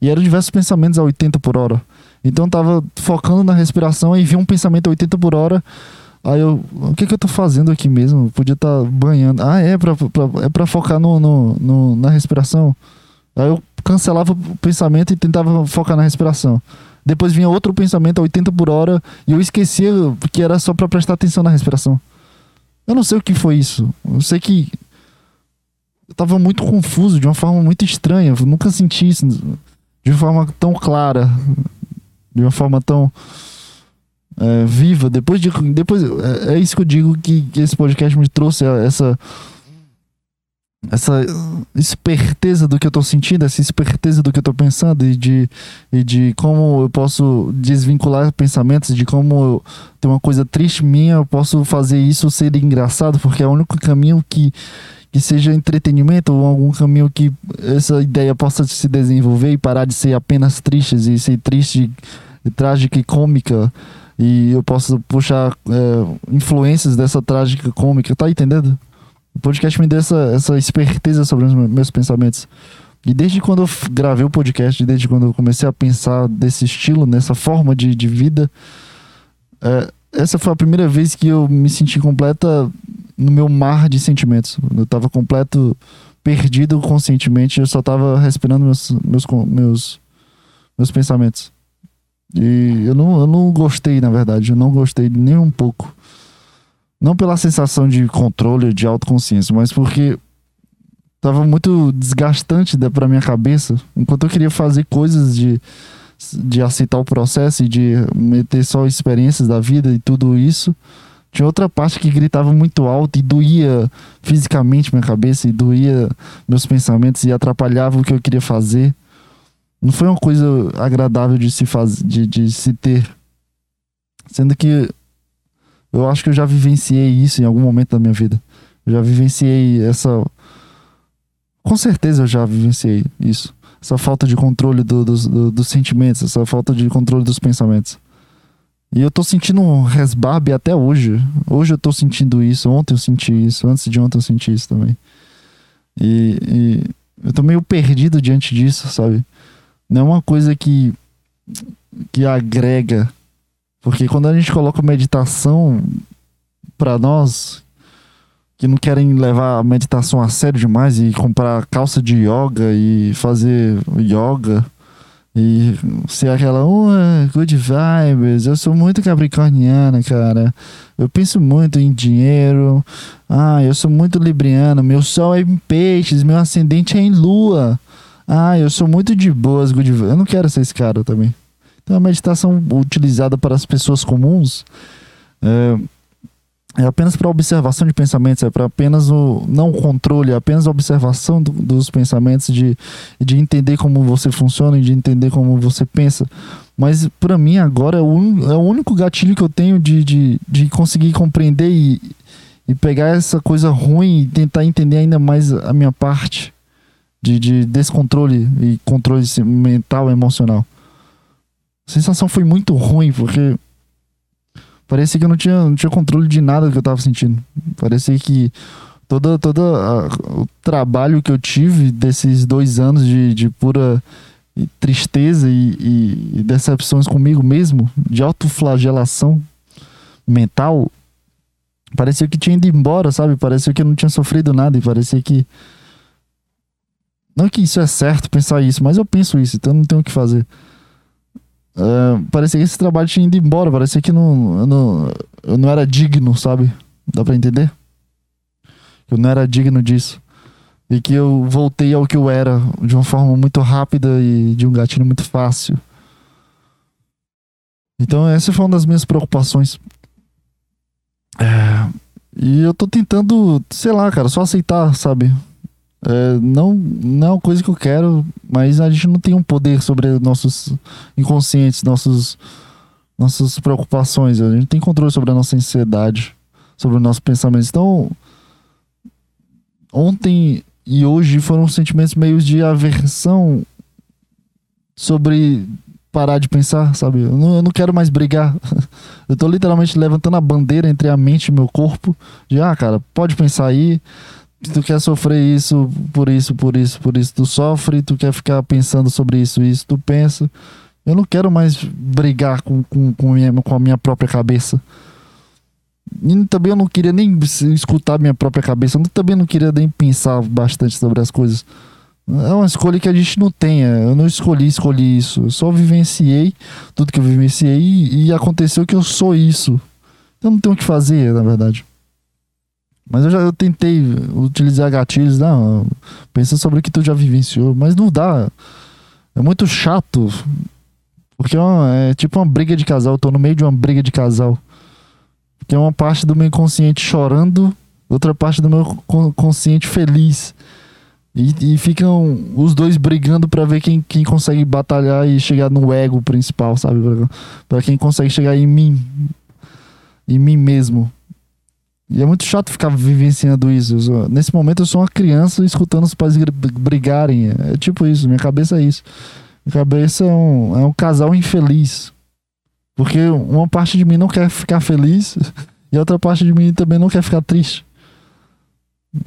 E eram diversos pensamentos a 80 por hora. Então eu tava focando na respiração e vi um pensamento a 80 por hora. Aí eu, o que que eu tô fazendo aqui mesmo? Eu podia estar tá banhando. Ah, é pra, pra, é pra focar no, no, no, na respiração. Aí eu cancelava o pensamento e tentava focar na respiração. Depois vinha outro pensamento a 80 por hora e eu esquecia que era só para prestar atenção na respiração. Eu não sei o que foi isso. Eu sei que eu tava muito confuso, de uma forma muito estranha. Eu nunca senti isso de uma forma tão clara, de uma forma tão é, viva. Depois de. Depois, é, é isso que eu digo que, que esse podcast me trouxe essa. Essa esperteza do que eu tô sentindo, essa esperteza do que eu tô pensando e de, e de como eu posso desvincular pensamentos, de como tem uma coisa triste minha, eu posso fazer isso ser engraçado, porque é o único caminho que, que seja entretenimento ou algum caminho que essa ideia possa se desenvolver e parar de ser apenas tristes e ser triste, e trágica e cômica e eu posso puxar é, influências dessa trágica cômica, tá entendendo? O podcast me deu essa, essa esperteza sobre os me- meus pensamentos. E desde quando eu gravei o podcast, desde quando eu comecei a pensar desse estilo, nessa forma de, de vida, é, essa foi a primeira vez que eu me senti completa no meu mar de sentimentos. Eu tava completo, perdido conscientemente, eu só tava respirando meus, meus, meus, meus pensamentos. E eu não, eu não gostei, na verdade, eu não gostei nem um pouco. Não pela sensação de controle, de autoconsciência, mas porque tava muito desgastante pra minha cabeça. Enquanto eu queria fazer coisas de, de aceitar o processo e de meter só experiências da vida e tudo isso, tinha outra parte que gritava muito alto e doía fisicamente minha cabeça e doía meus pensamentos e atrapalhava o que eu queria fazer. Não foi uma coisa agradável de se fazer, de, de se ter. Sendo que eu acho que eu já vivenciei isso em algum momento da minha vida. Eu já vivenciei essa. Com certeza eu já vivenciei isso. Essa falta de controle do- dos, do- dos sentimentos, essa falta de controle dos pensamentos. E eu tô sentindo um resbarbe até hoje. Hoje eu tô sentindo isso. Ontem eu senti isso. Antes de ontem eu senti isso também. E, e eu tô meio perdido diante disso, sabe? Não é uma coisa que, que agrega. Porque quando a gente coloca meditação pra nós que não querem levar a meditação a sério demais e comprar calça de yoga e fazer yoga e ser aquela "Oh, good vibes, eu sou muito capricorniana, cara. Eu penso muito em dinheiro. Ah, eu sou muito libriana, meu sol é em peixes, meu ascendente é em lua. Ah, eu sou muito de boas, good vibes. Eu não quero ser esse cara também. Então a meditação utilizada para as pessoas comuns é, é apenas para observação de pensamentos, é para apenas o não controle, é apenas a observação do- dos pensamentos, de, de entender como você funciona e de entender como você pensa. Mas para mim agora é o, é o único gatilho que eu tenho de, de, de conseguir compreender e, e pegar essa coisa ruim e tentar entender ainda mais a minha parte de, de descontrole e controle mental e emocional. A sensação foi muito ruim, porque parecia que eu não tinha, não tinha controle de nada que eu tava sentindo. Parecia que todo, todo a- o trabalho que eu tive desses dois anos de, de pura tristeza e, e- e decepções comigo mesmo, de autoflagelação mental, parecia que tinha ido embora, sabe? Parecia que eu não tinha sofrido nada e parecia que. Não que isso é certo pensar isso, mas eu penso isso, então não tenho o que fazer. É, parecia que esse trabalho tinha ido embora, parecia que não, não, eu não era digno, sabe? Dá pra entender? Eu não era digno disso. E que eu voltei ao que eu era de uma forma muito rápida e de um gatilho muito fácil. Então, essa foi uma das minhas preocupações. É, e eu tô tentando, sei lá, cara, só aceitar, sabe? É, não, não é uma coisa que eu quero, mas a gente não tem um poder sobre nossos inconscientes, nossos, nossas preocupações. A gente não tem controle sobre a nossa ansiedade, sobre os nossos pensamentos. Então, ontem e hoje foram sentimentos meio de aversão sobre parar de pensar, sabe? Eu não, eu não quero mais brigar. Eu tô literalmente levantando a bandeira entre a mente e meu corpo de, ah, cara, pode pensar aí. Tu quer sofrer isso, por isso, por isso, por isso, tu sofre, tu quer ficar pensando sobre isso, isso, tu pensa. Eu não quero mais brigar com, com, com, minha, com a minha própria cabeça. E também eu não queria nem escutar minha própria cabeça. Eu também não queria nem pensar bastante sobre as coisas. É uma escolha que a gente não tem. é, Eu não escolhi, escolhi isso. Eu só vivenciei tudo que eu vivenciei e, e aconteceu que eu sou isso. Eu não tenho o que fazer, na verdade. Mas eu já eu tentei utilizar gatilhos, não. Pensa sobre o que tu já vivenciou, mas não dá. É muito chato. Porque é, uma- é tipo uma briga de casal. Eu tô no meio de uma briga de casal. É uma parte do meu inconsciente chorando, outra parte do meu con- consciente feliz. E, e ficam os dois brigando pra ver quem, quem consegue batalhar e chegar no ego principal, sabe? Pra quem consegue chegar em mim. Em mim mesmo. E é muito chato ficar vivenciando isso. Nesse momento eu sou uma criança escutando os pais brigarem. É tipo isso, minha cabeça é isso. Minha cabeça é um, é um casal infeliz. Porque uma parte de mim não quer ficar feliz e a outra parte de mim também não quer ficar triste.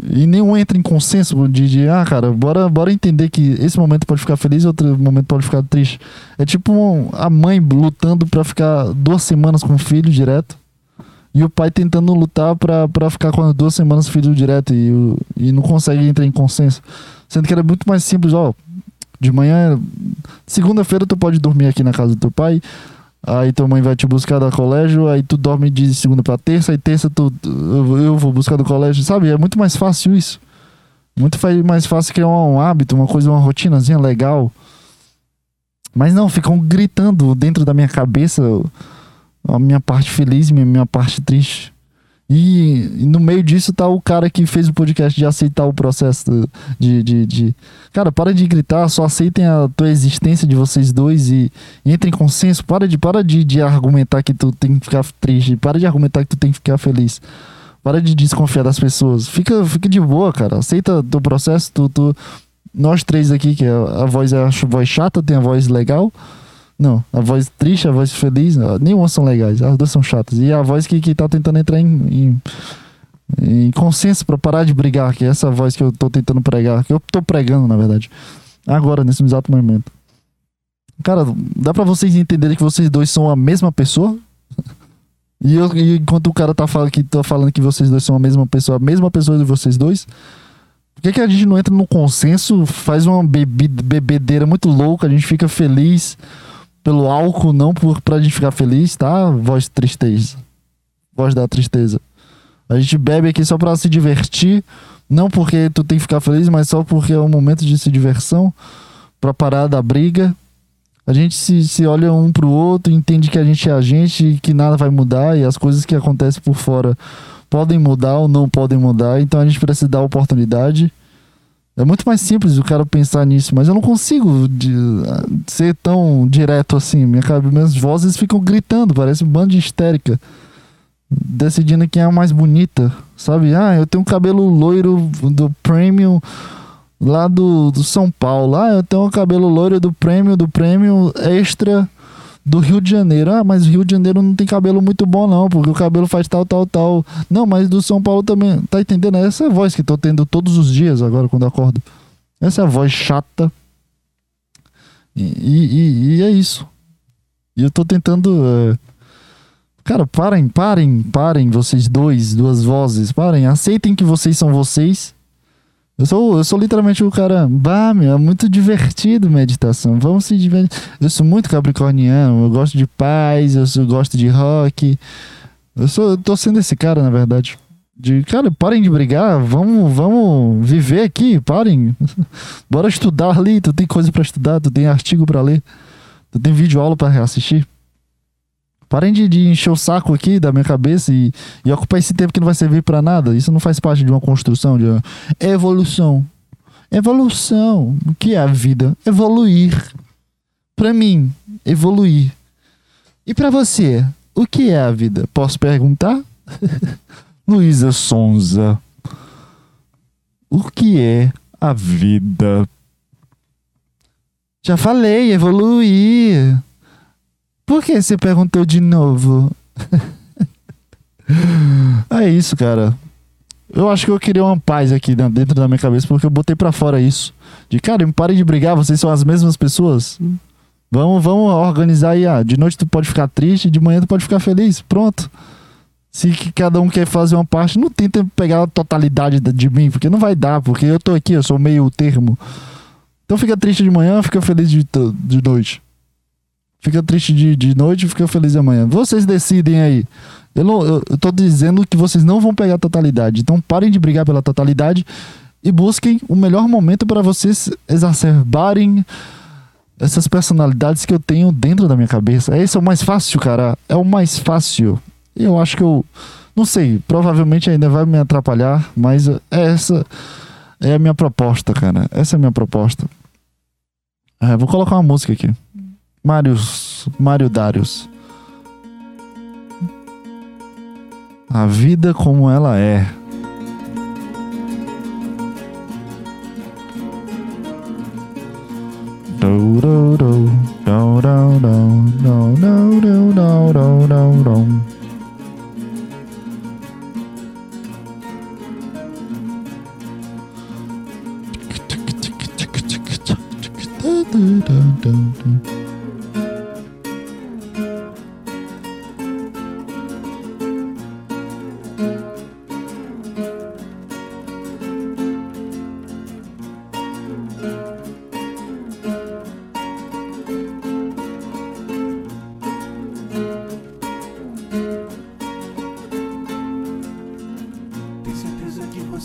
E nenhum entra em consenso de, de ah, cara, bora, bora entender que esse momento pode ficar feliz e outro momento pode ficar triste. É tipo um- a mãe lutando pra ficar duas semanas com o filho direto. E o pai tentando lutar pra ficar com as duas semanas filho direto e, e não consegue entrar em consenso. Sendo que era muito mais simples, ó. De manhã, segunda-feira tu pode dormir aqui na casa do teu pai. Aí tua mãe vai te buscar do colégio, aí tu dorme de segunda pra terça, aí terça tu, eu vou buscar do colégio, sabe? É muito mais fácil isso. Muito mais fácil criar um hábito, uma coisa, uma rotinazinha legal. Mas não, ficam gritando dentro da minha cabeça a minha parte feliz e minha, minha parte triste. E, e no meio disso tá o cara que fez o podcast de aceitar o processo de, de, de... Cara, para de gritar, só aceitem a tua existência de vocês dois e, e entrem em consenso. Para de, para de, de argumentar que tu tem que ficar triste. Para de argumentar que tu tem que ficar feliz. Para de desconfiar das pessoas. Fica, fica de boa, cara. Aceita teu processo. Tu, tu... Nós três aqui, que a, a voz é a voz chata, tem a voz legal. Não, a voz triste, a voz feliz, nenhuma são legais, as duas são chatas. E a voz que, que tá tentando entrar em, em, em consenso pra parar de brigar, que é essa voz que eu tô tentando pregar, que eu tô pregando, na verdade. Agora, nesse exato momento. Cara, dá pra vocês entenderem que vocês dois são a mesma pessoa? E, eu, e enquanto o cara tá falando, que, tá falando que vocês dois são a mesma pessoa, a mesma pessoa de vocês dois, por que, que a gente não entra no consenso, faz uma bebedeira muito louca, a gente fica feliz pelo álcool, não por, pra gente ficar feliz, tá? Voz tristeza. Voz da tristeza. A gente bebe aqui só pra se divertir, não porque tu tem que ficar feliz, mas só porque é um momento de se diversão, pra parar da briga. A gente se, se olha um pro outro, entende que a gente é a gente que nada vai mudar e as coisas que acontecem por fora podem mudar ou não podem mudar, então a gente precisa dar oportunidade. É muito mais simples o cara pensar nisso, mas eu não consigo de- ser tão direto assim. Minha, cabe- minhas vozes ficam gritando, parece um bando de histérica. Decidindo quem é a mais bonita, sabe? Ah, eu tenho um cabelo loiro do Premium lá do, do São Paulo. Ah, eu tenho um cabelo loiro do Premium, do Premium Extra do Rio de Janeiro. Ah, mas o Rio de Janeiro não tem cabelo muito bom, não, porque o cabelo faz tal, tal, tal. Não, mas do São Paulo também. Tá entendendo? Essa é a voz que tô tendo todos os dias agora quando acordo. Essa é a voz chata. E, e, e é isso. E eu tô tentando. é, Cara, parem, parem, parem, vocês dois, duas vozes, parem, aceitem que vocês são vocês. Eu sou, eu sou literalmente o cara. Bah, meu, é muito divertido meditação. Vamos se divertir. Eu sou muito capricorniano, eu gosto de paz, eu sou- gosto de rock. Eu sou, eu tô sendo esse cara, na verdade. De, cara, parem de brigar, vamos, vamos viver aqui, parem. Bora estudar ali, tu tem coisa pra estudar, tu tem artigo pra ler, tu tem vídeo aula pra reassistir. Parem de, de encher o saco aqui da minha cabeça e, e ocupar esse tempo que não vai servir pra nada. Isso não faz parte de uma construção, de uma evolução. Evolução. O que é a vida? Evoluir. Pra mim, evoluir. E pra você, o que é a vida? Posso perguntar? Luísa Sonza. O que é a vida? Já falei, evoluir. Por que você perguntou de novo? é isso, cara. Eu acho que eu queria uma paz aqui dentro da minha cabeça, porque eu botei pra fora isso. De cara, parem de brigar, vocês são as mesmas pessoas. Vamos, vamos organizar aí. Ah, de noite tu pode ficar triste, de manhã tu pode ficar feliz. Pronto. Se cada um quer fazer uma parte, não tenta pegar a totalidade da- de mim, porque não vai dar, porque eu tô aqui, eu sou meio termo. Então fica triste de manhã, fica feliz de, de noite. Fica triste de, de noite, fica feliz de manhã. Vocês decidem aí. Eu, não, eu, eu tô dizendo que vocês não vão pegar a totalidade. Então parem de brigar pela totalidade e busquem o melhor momento para vocês exacerbarem essas personalidades que eu tenho dentro da minha cabeça. Esse é o mais fácil, cara. É o mais fácil. Eu acho que eu. Não sei, provavelmente ainda vai me atrapalhar, mas essa é a minha proposta, cara. Essa é a minha proposta. É, vou colocar uma música aqui. Marius, Mário Darius. A vida como ela é.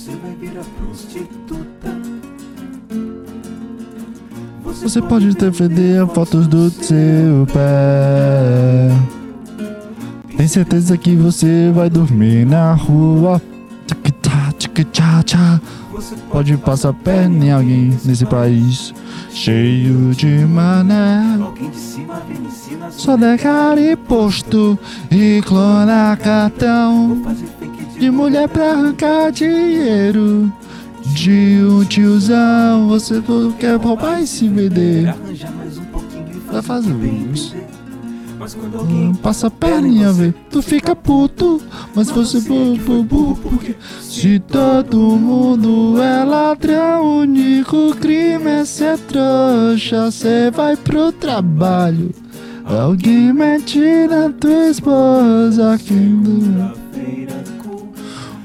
Você vai virar prostituta?
Você pode defender fotos do seu pé. Tem certeza que você vai dormir na rua. Pode passar perna em alguém nesse país cheio de mané. Só declara imposto e clona cartão
fazer fake de
mulher pra arrancar dinheiro. De um tiozão, você quer roubar e se vender. Vai fazer isso. Hum, Passa a perninha, vê, tu fica puto, mas você bu, bu, porque se todo mundo é ladrão, o único crime é ser trouxa, cê vai pro trabalho. Alguém mete na tua esposa que
feira com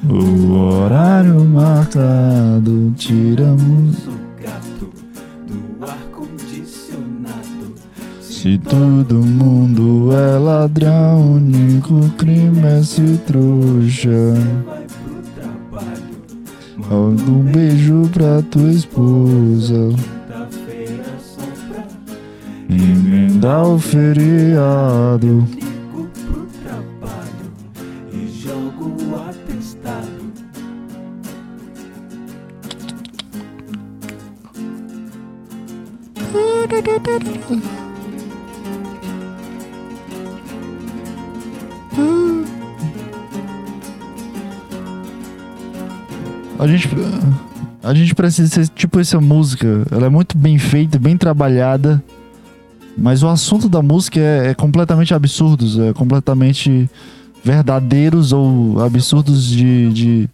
o horário marcado tiramos.
o gato do ar condicionado.
Se todo mundo é ladrão, o único crime é ser trouxa. Manda um beijo pra tua esposa.
da feira só pra
Emenda o feriado. A gente, a gente precisa ser tipo essa música. Ela é muito bem feita, bem trabalhada. Mas o assunto da música é, é completamente absurdos, é completamente verdadeiros ou absurdos de, de,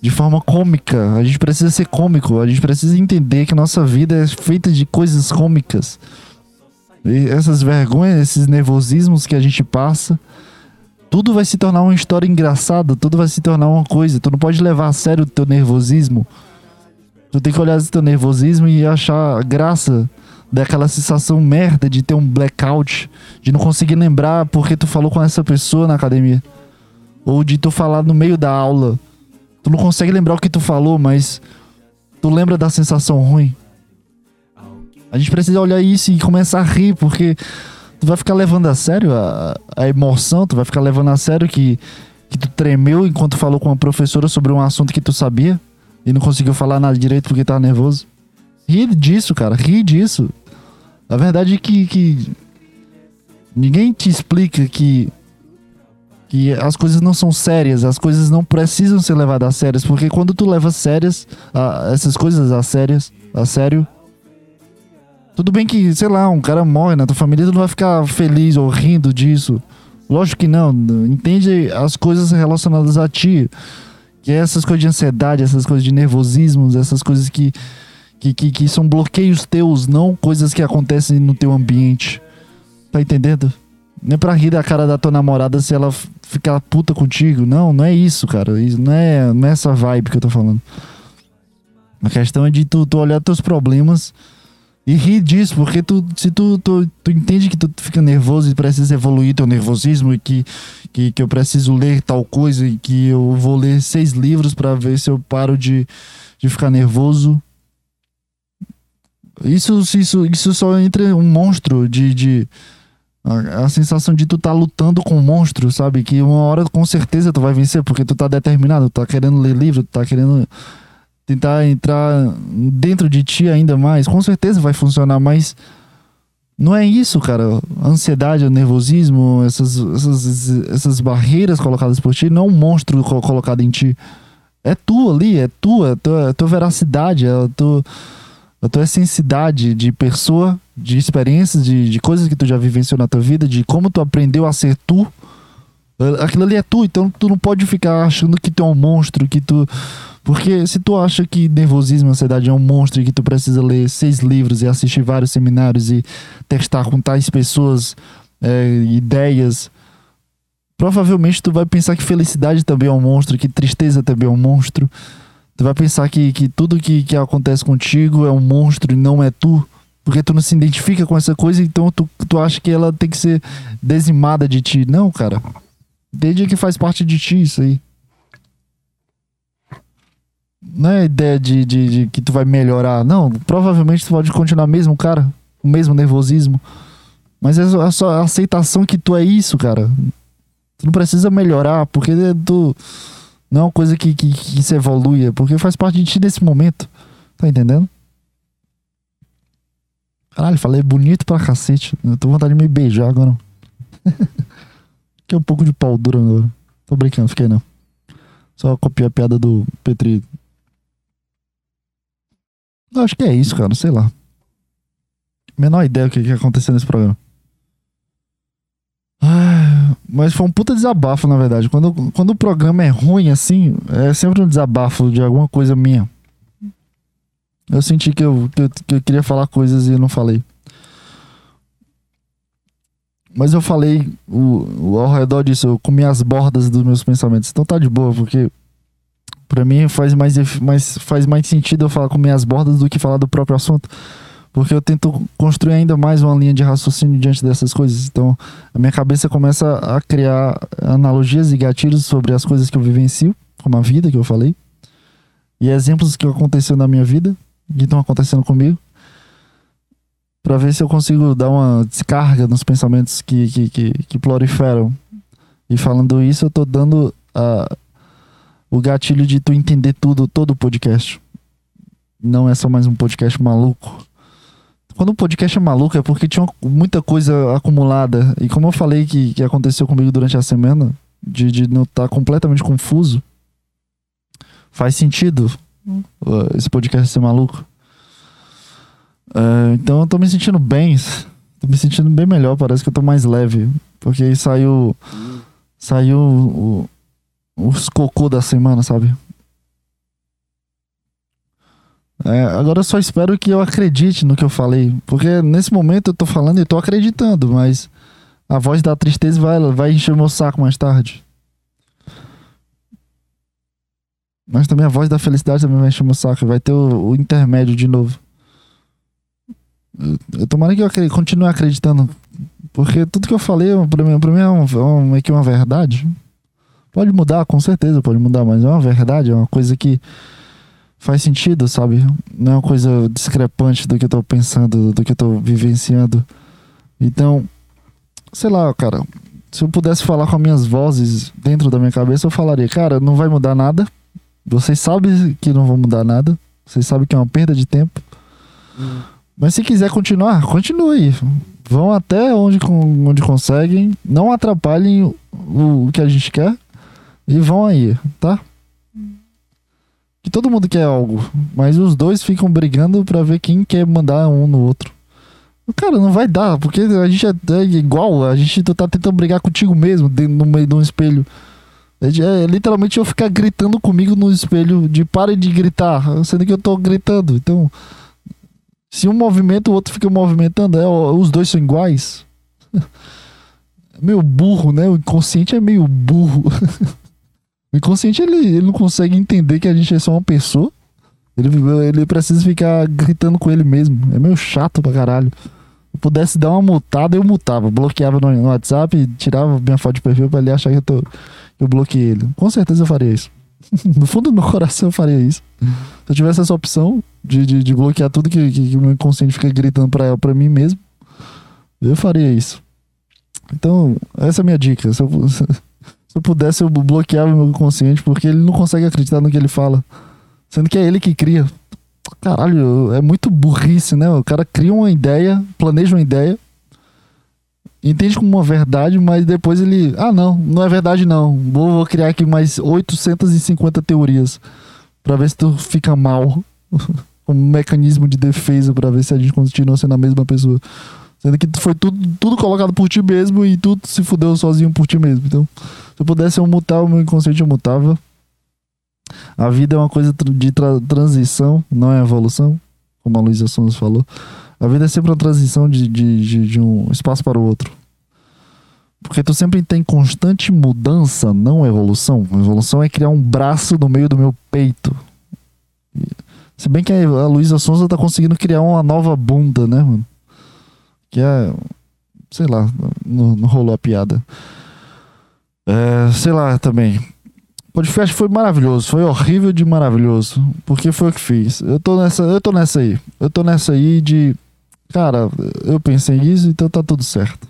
de forma cômica. A gente precisa ser cômico, a gente precisa entender que nossa vida é feita de coisas cômicas. E essas vergonhas, esses nervosismos que a gente passa, tudo vai se tornar uma história engraçada, tudo vai se tornar uma coisa. Tu não pode levar a sério o teu nervosismo. Tu tem que olhar esse teu nervosismo e achar graça daquela sensação merda de ter um blackout, de não conseguir lembrar porque tu falou com essa pessoa na academia. Ou de tu falar no meio da aula. Tu não consegue lembrar o que tu falou, mas tu lembra da sensação ruim. A gente precisa olhar isso e começar a rir, porque tu vai ficar levando a sério a, a emoção, tu vai ficar levando a sério que, que tu tremeu enquanto falou com uma professora sobre um assunto que tu sabia e não conseguiu falar nada direito porque tava nervoso. Ri disso, cara, ri disso. A verdade é que, que ninguém te explica que que as coisas não são sérias, as coisas não precisam ser levadas a sérias, porque quando tu leva sérias a- essas coisas a sérias, a sério, tudo bem que, sei lá, um cara morre na tua família, tu não vai ficar feliz ou rindo disso. Lógico que não. Entende as coisas relacionadas a ti. Que é essas coisas de ansiedade, essas coisas de nervosismos, essas coisas que, que, que, que são bloqueios teus, não coisas que acontecem no teu ambiente. Tá entendendo? Não é pra rir da cara da tua namorada se ela ficar puta contigo. Não, não é isso, cara. Isso não é, não é essa vibe que eu tô falando. A questão é de tu, tu olhar teus problemas e rir disso, porque tu, se tu, tu, tu entende que tu fica nervoso e precisa evoluir teu nervosismo e que, que, que eu preciso ler tal coisa e que eu vou ler seis livros pra ver se eu paro de, de ficar nervoso. Isso, isso, isso só entra um monstro de. de a, a sensação de tu tá lutando com um monstro, sabe? Que uma hora com certeza tu vai vencer, porque tu tá determinado, tu tá querendo ler livro, tu tá querendo tentar entrar dentro de ti ainda mais. Com certeza vai funcionar, mas não é isso, cara. A ansiedade, o nervosismo, essas, essas, essas barreiras colocadas por ti, não é um monstro co- colocado em ti. É tu ali, é tua, é tua, é tua veracidade, é a tua, a tua de pessoa, de experiências, de, de coisas que tu já vivenciou na tua vida, de como tu aprendeu a ser tu. Aquilo ali é tu, então tu não pode ficar achando que tu é um monstro, que tu. Porque se tu acha que nervosismo, ansiedade é um monstro e que tu precisa ler seis livros e assistir vários seminários e testar com tais pessoas é, ideias, provavelmente tu vai pensar que felicidade também é um monstro, que tristeza também é um monstro. Tu vai pensar que, que tudo que, que acontece contigo é um monstro e não é tu. Porque tu não se identifica com essa coisa, então tu, tu acha que ela tem que ser dizimada de ti. Não, cara. Desde que faz parte de ti isso aí. Não é ideia de, de, de que tu vai melhorar. Não, provavelmente tu pode continuar mesmo, cara. O mesmo nervosismo. Mas é só- é só a aceitação que tu é isso, cara. Tu não precisa melhorar, porque tu. Não é uma coisa que, que, que se evolui, é porque faz parte de ti nesse momento. Tá entendendo? Caralho, falei bonito pra cacete. Eu tô com vontade de me beijar agora. Fiquei um pouco de pau dura agora. Tô brincando, fiquei não. Só copiei a piada do Petri. Eu acho que é isso, cara. Sei lá. Menor ideia do que, que aconteceu nesse programa. Ah, Mas foi um puta desabafo, na verdade. Quando, quando o programa é ruim, assim, é sempre um desabafo de alguma coisa minha. Eu senti que eu, que eu, que eu queria falar coisas e não falei. Mas eu falei o, o- ao redor disso, eu comi as bordas dos meus pensamentos. Então tá de boa, porque pra mim faz mais, mais, faz mais sentido eu falar comer as bordas do que falar do próprio assunto. Porque eu tento construir ainda mais uma linha de raciocínio diante dessas coisas. Então a minha cabeça começa a criar analogias e gatilhos sobre as coisas que eu vivencio, como a vida que eu falei, e exemplos que aconteceu na minha vida, que estão acontecendo comigo Pra ver se eu consigo dar uma descarga nos pensamentos que, que, que, que proliferam. E falando isso, eu tô dando a, o gatilho de tu entender tudo, todo o podcast. Não é só mais um podcast maluco. Quando o podcast é maluco é porque tinha muita coisa acumulada. E como eu falei que, que aconteceu comigo durante a semana, de, de não estar completamente confuso, faz sentido esse podcast ser maluco. É, então eu tô me sentindo bem. Tô me sentindo bem melhor. Parece que eu tô mais leve. Porque aí saiu. Saiu o, os cocô da semana, sabe? É, agora eu só espero que eu acredite no que eu falei. Porque nesse momento eu tô falando e tô acreditando, mas a voz da tristeza vai, vai encher meu saco mais tarde. Mas também a voz da felicidade também vai encher meu saco. Vai ter o, o intermédio de novo. Eu, eu tomara que eu continue acreditando. Porque tudo que eu falei, pra mim, pra mim é, um, é um- que uma verdade. Pode mudar, com certeza pode mudar, mas é uma verdade, é uma coisa que faz sentido, sabe? Não é uma coisa discrepante do que eu tô pensando, do que eu tô vivenciando. Então, sei lá, cara. Se eu pudesse falar com as minhas vozes dentro da minha cabeça, eu falaria, cara, não vai mudar nada. Vocês sabem que não vão mudar nada. Vocês sabem que é uma perda de tempo. Mas se quiser continuar, continue. Vão até onde, onde conseguem. Não atrapalhem o, o que a gente quer. E vão aí, tá? Que todo mundo quer algo. Mas os dois ficam brigando pra ver quem quer mandar um no outro. Cara, não vai dar, porque a gente é, é igual. A gente tá tentando brigar contigo mesmo no meio de um espelho. É, é literalmente eu ficar gritando comigo no espelho de pare de gritar, sendo que eu tô gritando. Então, se um movimenta, o outro fica movimentando, é, os dois são iguais. Meio burro, né? O inconsciente é meio burro. o inconsciente ele, ele não consegue entender que a gente é só uma pessoa. Ele, ele precisa ficar gritando com ele mesmo. É meio chato pra caralho. Se pudesse dar uma mutada, eu mutava. Bloqueava no, no WhatsApp tirava minha foto de perfil pra ele achar que eu, tô, eu bloqueei ele. Com certeza eu faria isso. no fundo do meu coração eu faria isso. Se eu tivesse essa opção, de, de, de bloquear tudo que, que, que o meu inconsciente fica gritando pra, pra mim mesmo, eu faria isso. Então, essa é a minha dica. Se eu, se eu pudesse, eu bloqueava o meu inconsciente, porque ele não consegue acreditar no que ele fala. Sendo que é ele que cria. Caralho, é muito burrice, né? O cara cria uma ideia, planeja uma ideia, entende como uma verdade, mas depois ele. Ah, não, não é verdade, não. Vou, vou criar aqui mais 850 teorias pra ver se tu fica mal. um mecanismo de defesa pra ver se a gente continua sendo a mesma pessoa. Sendo que foi tudo, tudo colocado por ti mesmo e tudo se fudeu sozinho por ti mesmo. Então, se eu pudesse eu mutar o meu inconsciente, eu mutava. A vida é uma coisa de tra- transição, não é evolução, como a Luísa Sons falou. A vida é sempre uma transição de, de, de, de um espaço para o outro. Porque tu sempre tem constante mudança, não evolução. Evolução é criar um braço no meio do meu peito. Se bem que a a Luísa Sonza tá conseguindo criar uma nova bunda, né, mano? Que é. Sei lá, não, não rolou a piada. É, sei lá também. O podcast foi maravilhoso, foi horrível de maravilhoso. Porque foi o que fiz. Eu tô nessa, eu tô nessa aí. Eu tô nessa aí de. Cara, eu pensei nisso, então tá tudo certo.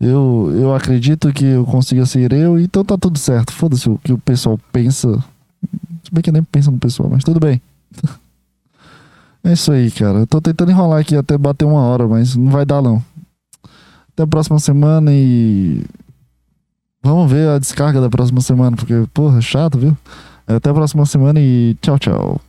Eu, eu acredito que eu consiga ser eu, então tá tudo certo. Foda-se o que o pessoal pensa. Se bem que nem penso no pessoal, mas tudo bem. É isso aí, cara. Eu tô tentando enrolar aqui até bater uma hora, mas não vai dar não. Até a próxima semana e. Vamos ver a descarga da próxima semana, porque, porra, chato, viu? Até a próxima semana e tchau, tchau.